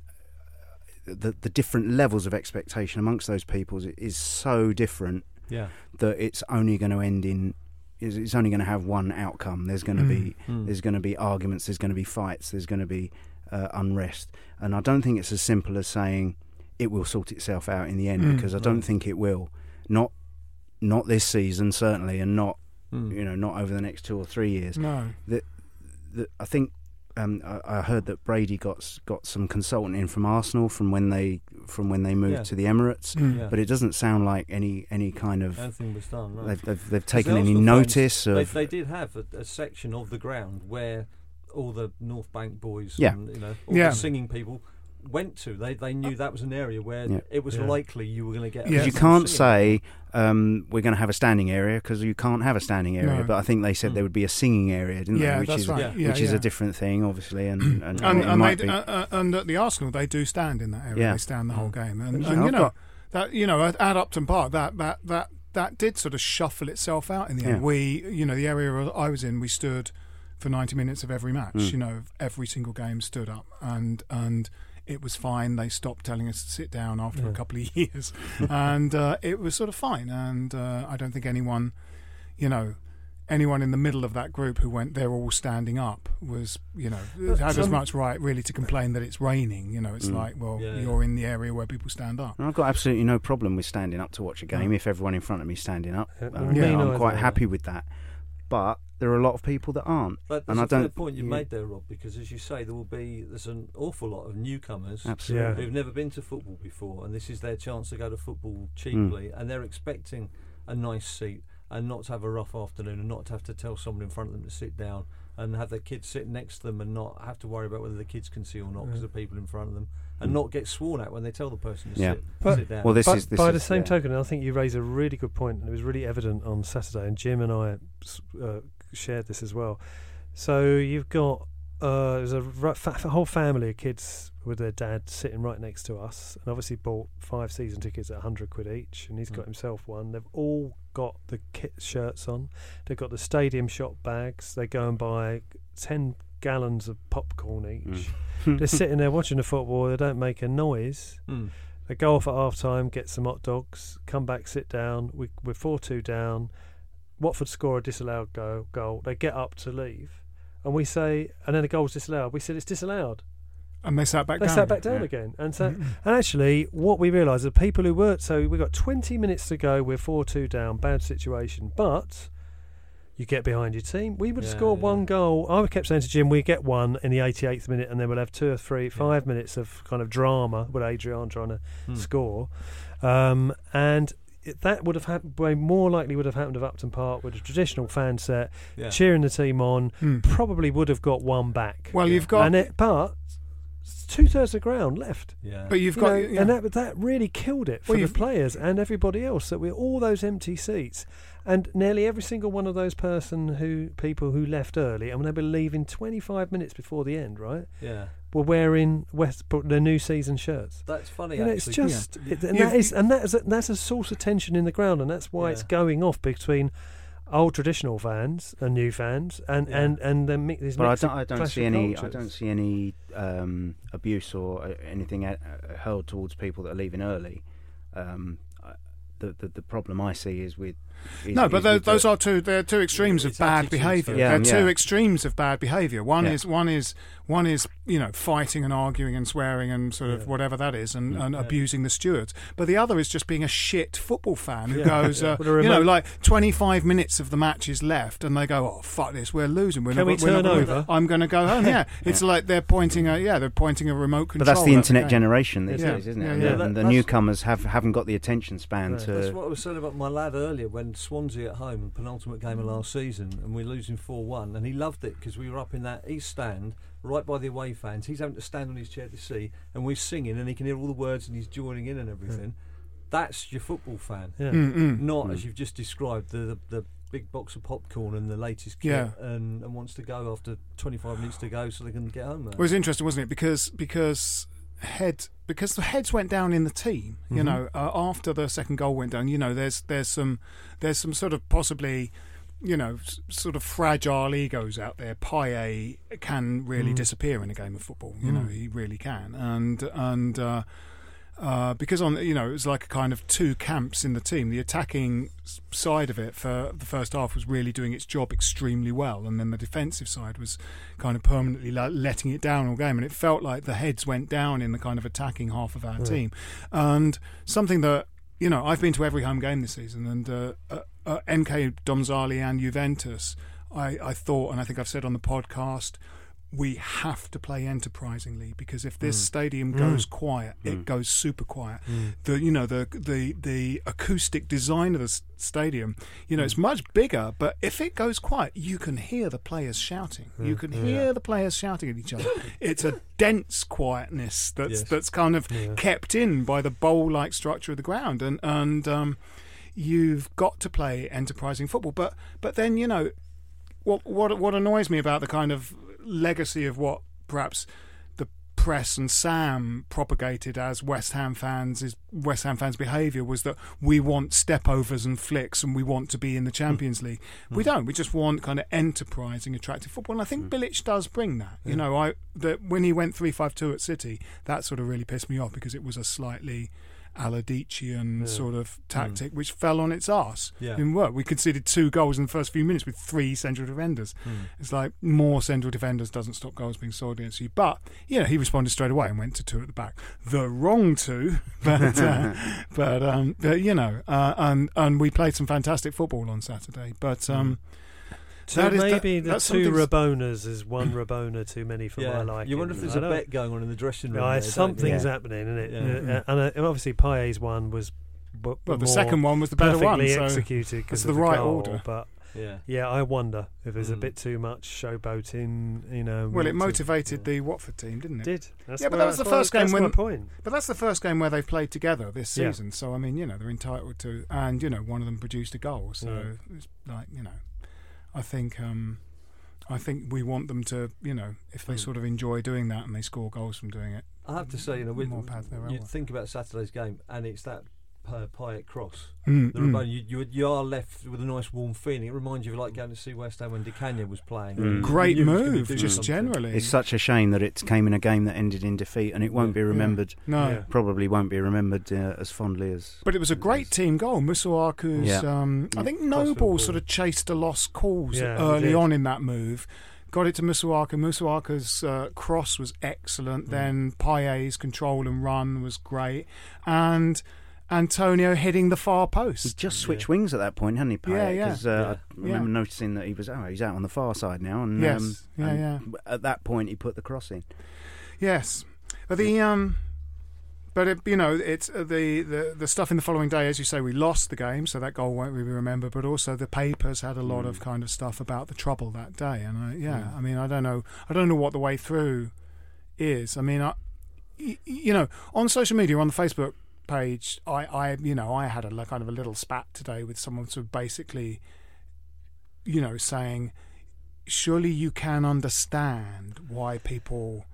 the, the different levels of expectation amongst those people is, so different yeah. that it's only going to end in it's only going to have one outcome. There's going to be Mm. there's going to be arguments. There's going to be fights. There's going to be uh, unrest. And I don't think it's as simple as saying it will sort itself out in the end Mm, because I don't no. think it will. Not not this season certainly, and not Mm. you know not over the next two or three years. No. The, I think um, I, I heard that Brady got got some consultant in from Arsenal from when they from when they moved Yeah. to the Emirates, Mm. Yeah. but it doesn't sound like any any kind of Anything was done. Right. they've, they've they've 'Cause taken the any Arsenal fans, notice They, of they did have a, a section of the ground where all the North Bank boys, Yeah. and, you know, all Yeah. the singing people went to. They they knew that was an area where Yeah. it was Yeah. likely you were going to get. Yeah. you can't say um, we're going to have a standing area because you can't have a standing area. No. But I think they said Mm. there would be a singing area, didn't Yeah, they? Which that's is right. Yeah. Yeah, which is a different thing, obviously, and and, and, it and, might they, be. uh, uh, and at the Arsenal, they do stand in that area. Yeah. They stand the whole game, and, Yeah, and you know got- that you know at, at Upton Park, that that that that did sort of shuffle itself out in the end. Yeah. We, you know, the area I was in, we stood for ninety minutes of every match. Mm. You know, every single game stood up, and and it was fine. They stopped telling us to sit down after a couple of (laughs) years, and uh, it was sort of fine. And uh, I don't think anyone, you know. Anyone in the middle of that group who went, they're all standing up, was, you know, But had as much right really to complain that it's raining. You know, it's Mm. like, well, Yeah, yeah. you're in the area where people stand up. I've got absolutely no problem with standing up to watch a game if everyone in front of me is standing up. Yeah, Um, me I'm quite happy with that. But there are a lot of people that aren't. But And that's I a fair don't- point you yeah. made there, Rob, because as you say, there will be there's an awful lot of newcomers Absolutely. Yeah. who've never been to football before, and this is their chance to go to football Mm. cheaply, and they're expecting a nice seat and not to have a rough afternoon, and not to have to tell someone in front of them to sit down, and have their kids sit next to them, and not have to worry about whether the kids can see or not because Yeah. of people in front of them, and Mm. not get sworn at when they tell the person to Yeah. sit, But- sit down. Well, this But is this by is, the same yeah. token, I think you raise a really good point, and it was really evident on Saturday. And Jim and I s- uh, shared this as well. So you've got uh, there's a fa- whole family of kids with their dad sitting right next to us, and obviously bought five season tickets at hundred quid each, and he's got Mm. himself one. They've all got the kit shirts on. They've got the stadium shop bags. They go and buy ten gallons of popcorn each. Mm. (laughs) They're sitting there watching the football. They don't make a noise. Mm. They go off at half time, get some hot dogs, come back, sit down. We, we're 4 2 down. Watford score a disallowed go, goal. They get up to leave. And we say, and then the goal's disallowed. We said it's disallowed. And they sat back down. They down. sat back down Yeah. again. And so, Mhm. and actually, what we realised, the people who were, so we've got 20 minutes to go. We're 4 2 down, bad situation. But you get behind your team. We would Yeah, score yeah. one goal. I kept saying to Jim, we get one in the 88th minute, and then we'll have two or three, five minutes of kind of drama with Adrian trying to Mm. score. Um, and it, that would have happened way more likely would have happened at Upton Park with a traditional fan set, Yeah. cheering the team on. Hmm. Probably would have got one back. Well, Yeah. you've got, and it, but two thirds of the ground left. Yeah. but you've You got, know, yeah. and that that really killed it for Well, the players and everybody else. That we're all those empty seats, and nearly every single one of those person who people who left early, and they were leaving 25 minutes before the end, right? yeah. Were wearing West their new season shirts. That's funny. You know, it's actually. just, it, and You've- that is, and that is, a, that's a source of tension in the ground, and that's why it's going off between old traditional fans and new fans, and Yeah. and and then these. But I don't, I don't see any. I don't see any um, abuse or uh, anything uh, hurled towards people that are leaving early. Um, I, the, the the problem I see is with. Is, no, but those, those are two. They're two extremes of bad behaviour. Yeah, they're two extremes of bad behaviour. One Yeah. is one is one is you know fighting and arguing and swearing and sort of Yeah. whatever that is and, and Yeah. abusing the stewards. But the other is just being a shit football fan who Yeah. goes, (laughs) Yeah. uh, With you know, like twenty five minutes of the match is left and they go, oh fuck this, we're losing. We're Can not, we we're not turn gonna- over? I'm going to go home. Yeah, (laughs) it's like they're pointing a yeah, they're pointing a remote control. But that's the internet game. generation these Yeah. days, isn't it? Yeah, and yeah. the, That- and the newcomers have haven't got the attention span Right. to. That's what I was saying about my lad earlier when Swansea at home, the penultimate game of last season, and we're losing 4 1. And he loved it because we were up in that east stand, right by the away fans. He's having to stand on his chair to see, and we're singing, and he can hear all the words, and he's joining in and everything. That's your football fan. Yeah. Mm, mm. Not, Mm. as you've just described, the, the, the big box of popcorn and the latest kit, Yeah. and, and wants to go after 25 minutes to go so they can get home. Mate. It was interesting, wasn't it? Because because head because the heads went down in the team. You Mhm. know, uh, after the second goal went down, you know, there's there's some there's some sort of possibly. You know, s- sort of fragile egos out there. Payet can really Mm. disappear in a game of football. You know, Mm. he really can. And and uh, uh, because on you know it was like a kind of two camps in the team. The attacking side of it for the first half was really doing its job extremely well, and then the defensive side was kind of permanently letting it down all game. And it felt like the heads went down in the kind of attacking half of our Yeah. team, and something that you know I've been to every home game this season, and uh, uh, uh, NK Domžale and Juventus. I, I thought, and I think I've said on the podcast, we have to play enterprisingly because if this Mm. stadium Mm. goes quiet, Mm. it goes super quiet. Mm. The you know the the the acoustic design of the stadium, you know, it's Mm. much bigger, but if it goes quiet, you can hear the players shouting. You Mm. can Yeah. hear the players shouting at each other. it's a dense quietness that's Yes. that's kind of Yeah. kept in by the bowl-like structure of the ground, and and um, you've got to play enterprising football. But but then you know what what what annoys me about the kind of legacy of what perhaps the press and Sam propagated as West Ham fans is West Ham fans' behaviour was that we want stepovers and flicks and we want to be in the Champions hmm. League. Hmm. We don't. We just want kind of enterprising, attractive football. And I think hmm. Bilic does bring that. You know, I that when he went three five two at City, that sort of really pissed me off because it was a slightly Aladician Yeah. sort of tactic which fell on its ass. Yeah. Didn't work. We conceded two goals in the first few minutes with three central defenders. Mm. It's like more central defenders doesn't stop goals being scored against you. But you know, he responded straight away and went to two at the back. The wrong two, (laughs) but uh, (laughs) but um, but you know, uh, and and we played some fantastic football on Saturday. But um, So That is- that- maybe the that's two something- Rabonas is one Rabona too many for yeah. my liking. you wonder if there's I a bet going on in the dressing room. Yeah, there, something's Yeah. happening, isn't it? Yeah. And, uh, and obviously, Payet's one was. b- well, the second one was the better one. So executed that's because the right goal, order. But Yeah. yeah, I wonder if there's a Mm. bit too much showboating. You know, well, it want to- motivated yeah. the Watford team, didn't it? Did that's Yeah, but that was the first game when- point. But that's the first game where they've played together this Yeah. season. So I mean, you know, they're entitled to, and you know, one of them produced a goal. So Yeah. it's like, you know, I think, um, I think we want them to, you know, if they Mm. sort of enjoy doing that and they score goals from doing it. I have to say, you know, with, you think about Saturday's game, and it's that uh, Payet cross. Mm, The mm. Rabona, you, you you are left with a nice warm feeling. It reminds you of like going to see West Ham when Di Canio was playing. Mm. Great knew he was gonna move, do just something. generally. It's such a shame that it came in a game that ended in defeat, and it won't be Yeah. remembered. No. Yeah. Probably won't be remembered uh, as fondly as. But it was a great team goal. Masuaku's, Yeah. um, I think Noble sort of chased a lost cause Yeah, early on in that move. Got it to Masuaku. Masuaku's uh, cross was excellent. Mm. Then Payet's control and run was great. And Antonio hitting the far post. He post. just switched wings at that point, hadn't he? Payet? Yeah, yeah. 'Cause, uh, I Yeah. remember noticing that he was oh he's out on the far side now, and Yes. um, Yeah, and yeah. At that point, he put the cross in. Yes, but the um, but it, you know, it's uh, the, the the stuff in the following day. As you say, we lost the game, so that goal won't be remembered. But also, the papers had a lot of Mm. kind of stuff about the trouble that day, and I, yeah, Mm. I mean, I don't know, I don't know what the way through is. I mean, I, y- you know, on social media, on the Facebook page, I, I, you know, I had a kind of a little spat today with someone sort of basically, you know, saying, surely you can understand why people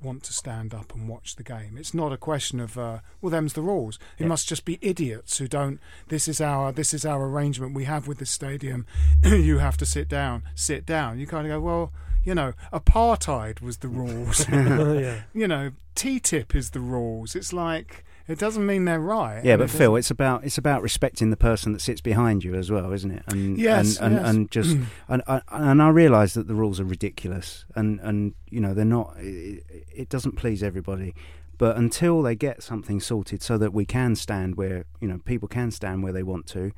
want to stand up and watch the game. It's not a question of uh, well, them's the rules. It Yeah. must just be idiots who don't. This is our this is our arrangement we have with this stadium. (clears throat) you have to sit down, sit down. You kind of go well. You know, apartheid was the rules. (laughs) yeah. (laughs) you know, TTIP is the rules. It's like it doesn't mean they're right. Yeah, but it Phil, it's about it's about respecting the person that sits behind you as well, isn't it? And Yes, and, and, yes. and just and I, and I realise that the rules are ridiculous, and and you know they're not. It, it doesn't please everybody, but until they get something sorted so that we can stand where you know people can stand where they want to.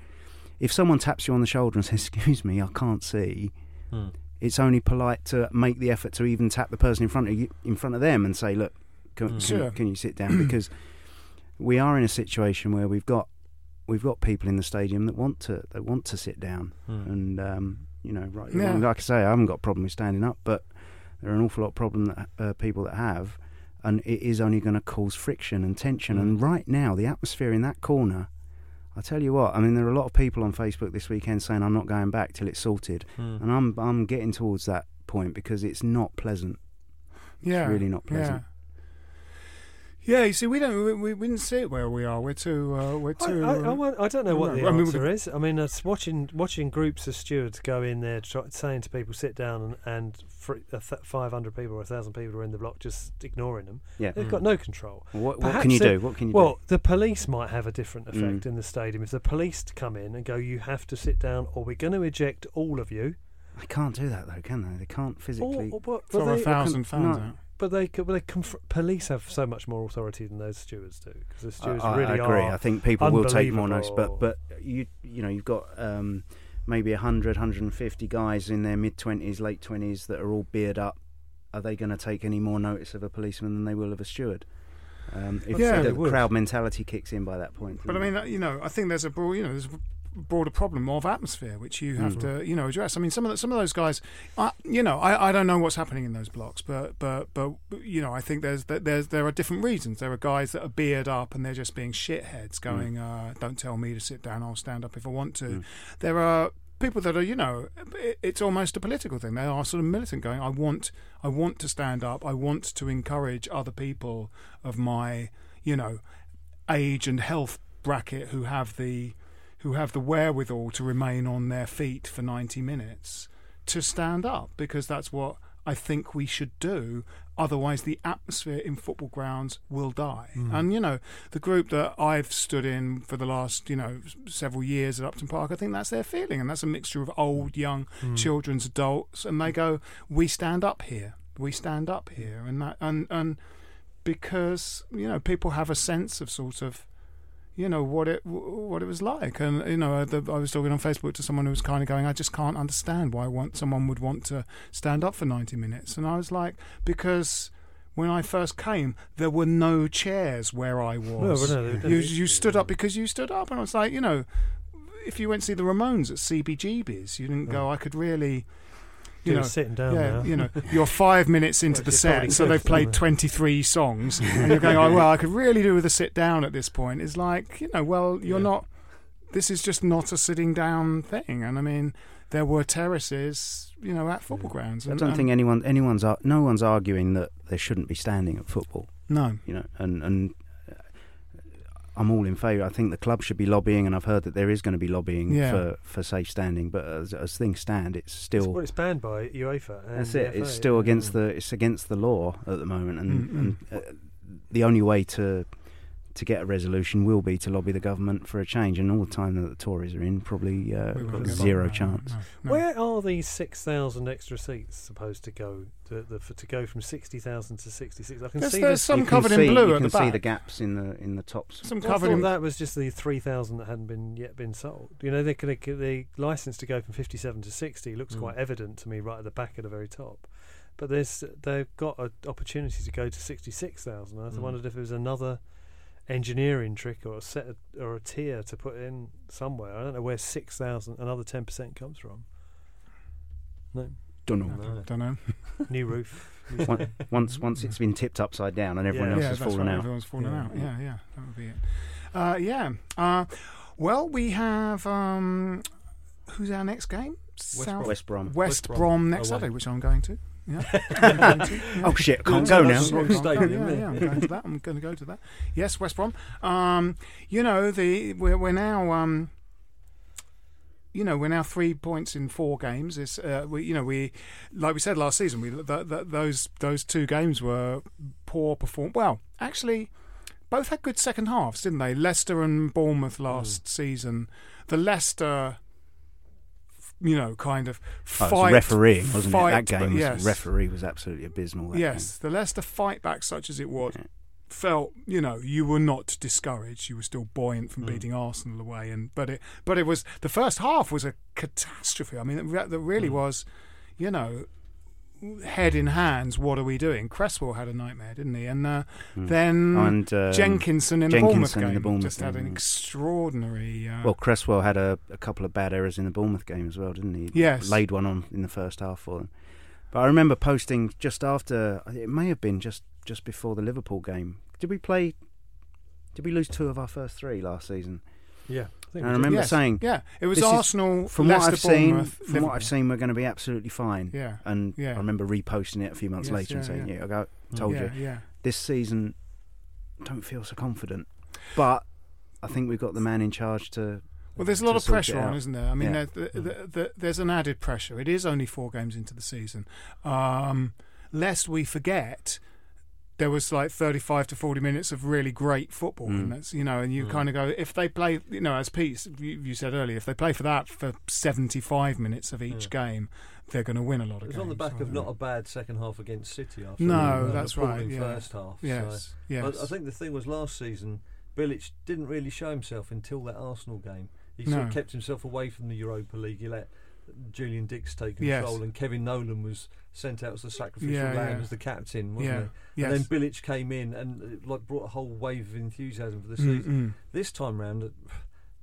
If someone taps you on the shoulder and (laughs) says, "Excuse me, I can't see," Hmm. it's only polite to make the effort to even tap the person in front of you in front of them and say, "Look, can, Mm. can, Sure. can you sit down?" because we are in a situation where we've got we've got people in the stadium that want to that want to sit down, Hmm. and um, you know, right, Yeah. like I say, I haven't got a problem with standing up, but there are an awful lot of problem that uh, people that have, and it is only going to cause friction and tension. Mm. And right now, the atmosphere in that corner. I tell you what, I mean, there are a lot of people on Facebook this weekend saying I'm not going back till it's sorted, Hmm. and I'm I'm getting towards that point because it's not pleasant. yeah, really not pleasant. Yeah. Yeah, you see, we don't, we, we, we didn't see it where we are. We're too, uh, we're I, too. I, I, won- I don't know what the I mean, answer is. I mean, it's watching watching groups of stewards go in there, try, saying to people, "Sit down," and, and for a th- 500 people or 1,000 people are in the block, just ignoring them. Yeah. They've Mm. got no control. What, what Perhaps can you it- do? What can you Well, the police might have a different effect Mm. in the stadium. If the police come in and go, "You have to sit down, or we're going to eject all of you," do? They can't do that though, can they? They can't or, physically. or, but, throw but a they, thousand fans no. out. But they, but they conf- police have so much more authority than those stewards do because the stewards I- really I agree. are. I think people will take more notice, but but you you know you've got um, maybe 100, 150 guys in their mid twenties, late twenties that are all beard up, are they going to take any more notice of a policeman than they will of a steward? Um, if Yeah, the crowd mentality kicks in by that point. But I mean, uh, you know, I think there's a broad, you know, there's a broader problem of atmosphere which you have mm. to, you know, address. I mean, some of the, some of those guys, I, you know, I, I don't know what's happening in those blocks, but but but you know, I think there's there's there are different reasons. There are guys that are beard up and they're just being shitheads, mm. going, uh, "Don't tell me to sit down. I'll stand up if I want to." Mm. There are people that are, you know, it's almost a political thing. They are sort of militant, going, "I want, I want to stand up. I want to encourage other people of my, you know, age and health bracket who have the who have the wherewithal to remain on their feet for 90 minutes to stand up because that's what I think we should do. Otherwise, the atmosphere in football grounds will die. Mm. And you know, the group that I've stood in for the last you know several years at Upton Park, I think that's their feeling, and that's a mixture of old, young, mm. children's, adults, and they go, "We stand up here. We stand up here," and that and and because you know people have a sense of sort of you know what it what it was like. And you know the, I was talking on Facebook to someone who was kind of going I just can't understand why want someone would want to stand up for 90 minutes. And I was like because when I first came there were no chairs where I was. no, there you you stood up because you stood up. And I was like you know if you went to see the Ramones at CBGB's you didn't go. I could really you You're know sitting down yeah, now. you know, you're five minutes into the Well, you set, so they've played yeah. 23 songs, (laughs) and you're going, oh, well, I could really do with a sit down at this point. It's like, you know, well, you're Yeah. not, this is just not a sitting down thing. And I mean, there were terraces, you know, at football grounds. And, I don't and- think anyone, anyone's, no one's arguing that there shouldn't be standing at football. No. You know, and and I'm all in favour. I think the club should be lobbying, and I've heard that there is going to be lobbying Yeah. for, for safe standing. But as, as things stand, it's It's, still well, it's banned by UEFA. And that's the it. It's still yeah. against the it's against the law at the moment, and, Mm, and uh, the only way to to get a resolution will be to lobby the government for a change. And all the time that the Tories are in, probably uh, We won't got get zero on. Chance. no, no. Where are these six thousand extra seats supposed to go? To, the, for, to go from sixty thousand to sixty six. I can There's- see there's this. some you can covered in see, blue You at can the see back. the gaps in the in the tops. Some Well, I covered thought in. that was just the three thousand that hadn't been yet been sold. You know, they could the license to go from fifty seven to sixty looks Mm. quite evident to me right at the back at the very top. But there's they've got an opportunity to go to sixty six thousand. I Mm. wondered if it was another engineering trick or a set of, or a tier to put in somewhere. I don't know where six thousand another ten percent comes from. No, Don't know. No. don't know. (laughs) new roof. Once- Once once it's been tipped upside down and everyone Yeah. else yeah, has fallen right. out. Everyone's fallen Yeah. out. Yeah, yeah, that would be it. Uh, yeah. Uh, well, we have. Um, who's our next game? South- West Brom. West, West Brom, Brom next away. Saturday, which I'm going to. Yeah. I'm going to. Oh shit! I can't go now. Yeah, I'm going to that. I'm going to go to that. Yes, West Brom. Um, you know, the we're, we're now. Um, you know, we're now three points in four games. It's, uh, we, you know, we, like we said last season, we th- th- those those two games were poor perform. Well, actually, both had good second halves, didn't they? Leicester and Bournemouth last season. The Leicester, you know, kind of Oh, fight, was refereeing, wasn't fight, it? That game was yes. referee was absolutely abysmal. Yes, the Leicester fight back, such as it was, Yeah. felt you know you were not discouraged. You were still buoyant from Mm. beating Arsenal away, and but it but it was the first half was a catastrophe. I mean, it, that really Mm. was, you know. Head in hands, what are we doing? Cresswell had a nightmare, didn't he? And uh, Mm. then And um, Jenkinson in the Bournemouth game the Bournemouth just had an extraordinary. Uh, Well, Cresswell had a, a couple of bad errors in the Bournemouth game as well, didn't he? Yes. Laid one on in the first half for them. But I remember posting just after, it may have been just, just before the Liverpool game. Did we play, did we lose two of our first three last season? Yeah, I I remember yes, saying, yeah, it was this is- Arsenal, from what I've seen, from what I've seen, we're going to be absolutely fine. yeah, And Yeah. I remember reposting it a few months Yes, later and saying, yeah. yeah, I go, told yeah, you. yeah. This season, don't feel so confident. But I think we've got the man in charge to Well, there's a lot of pressure on, isn't there? I mean, Yeah. there, there, there, there- there's an added pressure. It is only four games into the season. Um, lest we forget, there was like 35 to 40 minutes of really great football, Mm. and that's you know, and you Mm. kind of go if they play, you know, as Pete you, you said earlier, if they play for that for 75 minutes of each game, they're going to win a lot of It was games. on the back of not a bad second half against City. After No, a- an that's right, yeah. First half. Yes, So. yes. But I think the thing was last season, Bilic didn't really show himself until that Arsenal game. He sort No. of kept himself away from the Europa League. He let Julian Dicks take Yes. control, and Kevin Nolan was sent out as the sacrificial Yeah, lamb yeah. as the captain, wasn't Yeah. he? Yes. And then Bilic came in and uh, like brought a whole wave of enthusiasm for the Mm, season. mm, This time round,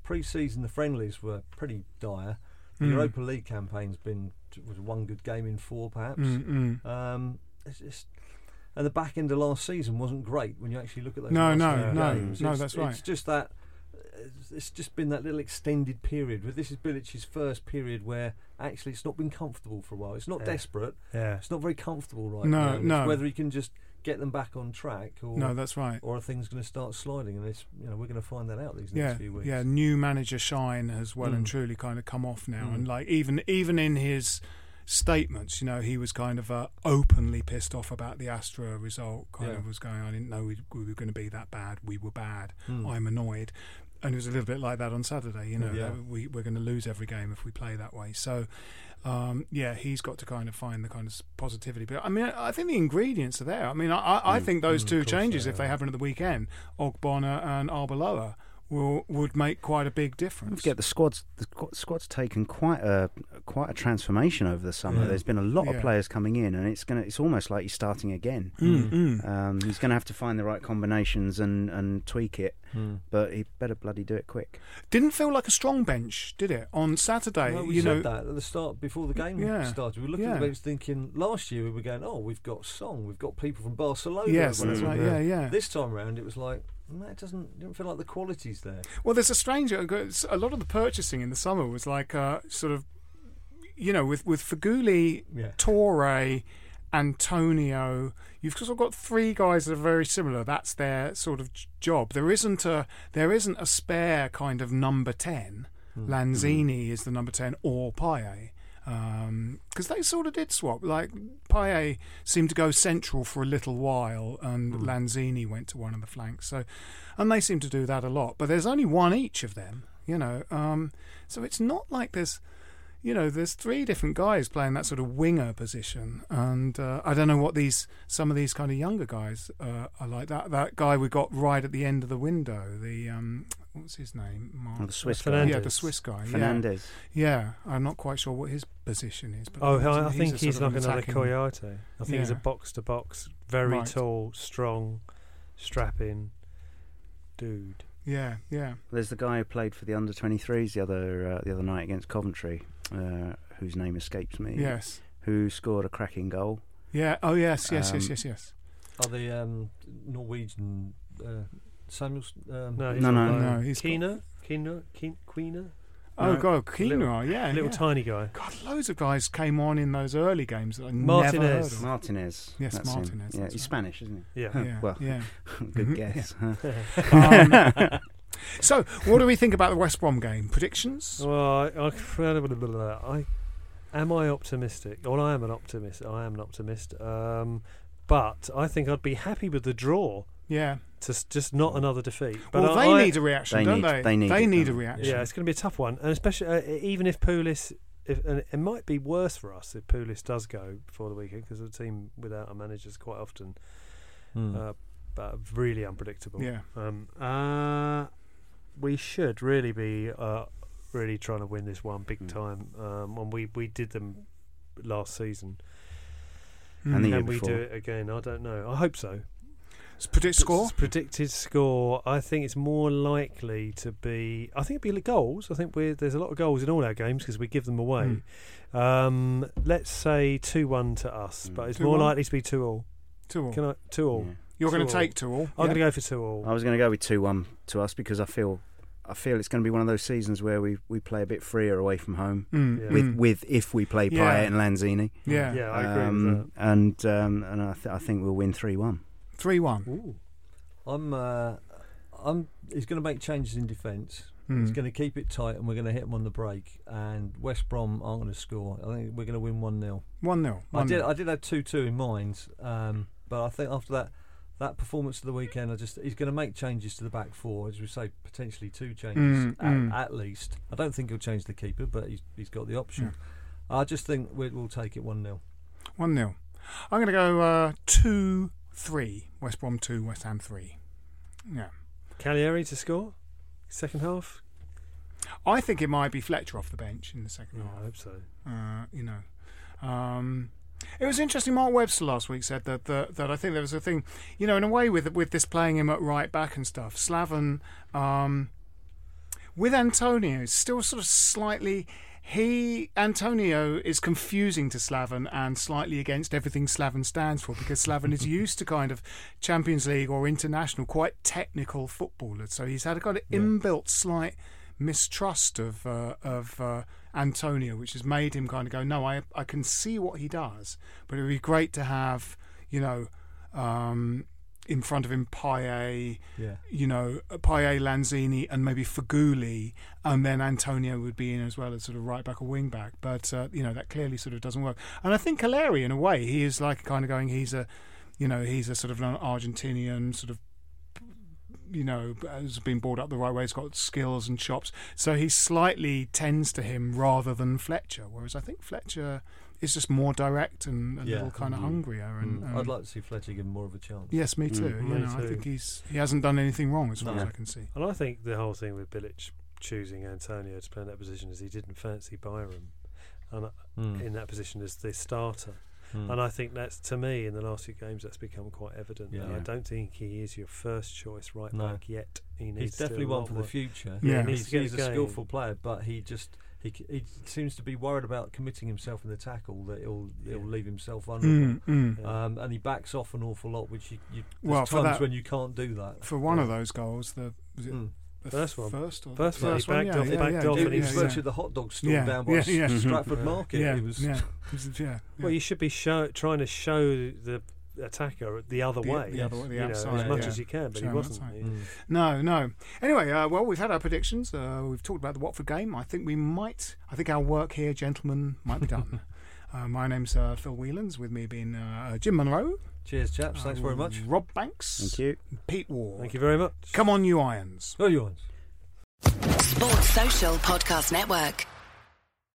pre-season the friendlies were pretty dire. The Mm. Europa League campaign's been was one good game in four, perhaps. mm, mm. Um, it's just, and the back end of last season wasn't great when you actually look at those. No, last no, no, games. no, It's- that's right. It's just that. It's- just been that little extended period. Where this is Bilic's first period where actually it's not been comfortable for a while. It's not Yeah. desperate. Yeah. It's not very comfortable right No, now. It's no. Whether he can just get them back on track, or No, that's right. or are things going to start sliding? And it's you know we're going to find that out these Yeah, next few weeks. yeah. New manager shine has well and Mm. truly kind of come off now, Mm. and like even even in his statements, you know, he was kind of uh, openly pissed off about the Astra result. Kind Yeah. of was going, I didn't know we, we were going to be that bad. We were bad. Mm. I'm annoyed. And it was a little bit like that on Saturday. You know, Yeah. we, we're going to lose every game if we play that way. So, um, yeah, he's got to kind of find the kind of positivity. But I mean, I I think the ingredients are there. I mean, I, I, I Mm. think those Mm, two changes, if they happen at the weekend, Ogbonna and Arbeloa, will would make quite a big Don't difference. forget the squad's the squad- squad's taken quite a quite a transformation over the summer. Yeah. There's been a lot Yeah. of players coming in, and it's gonna it's almost like he's starting again. Mm, mm. Um, he's going to have to find the right combinations and, and tweak it, Mm. but he better bloody do it quick. Didn't feel like a strong bench, did it? On Saturday, Well, we you said know, that at the start before the game Yeah. started. We were looking Yeah. at the bench thinking last year we were going, oh, we've got Song, we've got people from Barcelona. yes, that's right. Yeah, yeah. This time round, it was like, it doesn't. Didn't feel like the quality's there. Well, there's a strange. A lot of the purchasing in the summer was like uh, sort of, you know, with with Feghouli, Yeah. Töre, Antonio. You've sort of got three guys that are very similar. That's their sort of job. There isn't a there isn't a spare kind of number ten. Hmm. Lanzini is the number ten or Payet. Because they sort of did swap. Like Payet seemed to go central for a little while, and Hmm. Lanzini went to one of the flanks. So, and they seem to do that a lot. But there's only one each of them, you know. Um, so it's not like there's, you know, there's three different guys playing that sort of winger position, and uh, I don't know what these some of these kind of younger guys uh, are like. That that guy we got right at the end of the window. The um, what's his name? Mark. Oh, the Swiss guy. Yeah, the Swiss guy. yeah. Fernandes. Yeah, I'm not quite sure what his position is. But Oh, he's- I, I think a he's like another Kouyaté. I think he's a box to box, very Right. tall, strong, strapping dude. Yeah, yeah. There's the guy who played for the under 23s the other uh, the other night against Coventry, uh, whose name escapes me. Yes. Who scored a cracking goal? Yeah. Oh, yes, yes, yes, Um, yes, yes. Are the um, Norwegian uh, Samuels? Um, No, he's No, no, like- no, he's got- Keener, Keener, Keen- Queener, Oh, no, God, Quinoa, little- yeah. little yeah. tiny guy. God, loads of guys came on in those early games that I never Martinez. heard of. Martinez. Yes, that's him. Martinez, Yeah, he's right. Spanish, isn't Yeah. Yeah, well. yeah. he? (laughs) Good Mhm, guess. huh? Um, (laughs) so, what do we think about the West Brom game? Predictions? Well, I, I, I am I optimistic? Well, I am an optimist. I am an optimist. Um, but I think I'd be happy with the draw. Yeah. To just not another defeat. But well, they I- need a reaction, They don't need- they? they need it, a reaction. Yeah, it's going to be a tough one, and especially uh, even if Pulis, if and it might be worse for us if Pulis does go before the weekend because the team without a manager is quite often hmm. uh, but really unpredictable. Yeah. Um, uh, we should really be uh, really trying to win this one big Mm. time. Um, and we we did them last season. And the Mm. year Can we before. do it again? I don't know. I hope so. Predict score? S- Predicted score. I think it's more likely to be. I think it'd be goals. I think we there's a lot of goals in all our games because we give them away. Hmm. Um, let's say two one to us, Mm. but it's 2-1? more likely to be two all. Two all. Can I two all? Yeah. You're going to take two all. I'm yeah? going to go for two all. I was going to go with two one to us because I feel I feel it's going to be one of those seasons where we, we play a bit freer away from home. Mm, Yeah. With mm. with if we play Yeah. Payet and Lanzini, yeah, yeah, I agree um, with and um, and I, th- I think we'll win three one. Three one. I'm. Uh, I'm. He's going to make changes in defence. He's Mm. going to keep it tight, and we're going to hit him on the break. And West Brom aren't going to score. I think we're going to win one 0 One 0 I did. I did have two two in mind, um, but I think after that that performance of the weekend, I just he's going to make changes to the back four, as we say, potentially two changes Mm, at, mm. at least. I don't think he'll change the keeper, but he's he's got the option. I just think we, we'll take it one 0 One 0 I'm going to go uh, two three. West Brom two, West Ham three. Yeah. Calleri to score second half. I think it might be Fletcher off the bench in the second Yeah, I half. hope so. Uh, you know, um, it was interesting. Mark Webster last week said that, that that I think there was a thing, you know, in a way with with this playing him at right back and stuff. Slaven um, with Antonio is still sort of slightly. He Antonio is confusing to Slaven and slightly against everything Slaven stands for because Slaven is (laughs) used to kind of Champions League or international, quite technical footballers. So he's had a kind of inbuilt slight mistrust of uh, of uh, Antonio, which has made him kind of go, no, I I can see what he does, but it would be great to have you know um, in front of him Payet, Yeah. you know Payet, Lanzini, and maybe Feghouli, and then Antonio would be in as well as sort of right back or wing back. But uh, you know that clearly sort of doesn't work. And I think Calleri, in a way, he is like kind of going, he's a you know he's a sort of an Argentinian sort of you know, has been brought up the right way. He's got skills and chops, so he slightly tends to him rather than Fletcher. Whereas I think Fletcher is just more direct and a Yeah. little kind of Mhm. hungrier. And Mm. um, I'd like to see Fletcher give him more of a chance. yes, me too. Mm, you me know, I think he's he hasn't done anything wrong as far No. as I can see. And I think the whole thing with Bilic choosing Antonio to play in that position is he didn't fancy Byram and uh, Mm. in that position as the starter. Mm. And I think that's to me in the last few games that's become quite evident. Yeah. I don't think he is your first choice right No. back yet. He needs He's definitely one lot for the future. Yeah. he needs he's, he's a skillful player, but he just he he seems to be worried about committing himself in the tackle that he'll he'll leave himself vulnerable. Mm, mm. Um, and he backs off an awful lot, which you, you there's Well, times that- when you can't do that. For one Yeah. of those goals, the was it Mm. First one. first First one, he first one, backed yeah, off- yeah, backed yeah, off yeah, and he was virtually the hot dog stall down by. Stratford. Market. yeah, It was yeah, yeah, yeah. Well, you should be show, trying to show the attacker the other The- way. the other way, the you know, as much yeah. as you can, but Show he wasn't. He- Mm. No, no. Anyway, uh, well, we've had our predictions. Uh, we've talked about the Watford game. I think we might. I think our work here, gentlemen, might be done. (laughs) uh, my name's uh, Phil Whelans. With me being uh, Jim Monroe. Cheers, chaps. Thanks very much. Rob Banks. Thank you. Pete Ward. Thank you very much. Come on, you irons. Oh, you on. Sports Social Podcast Network.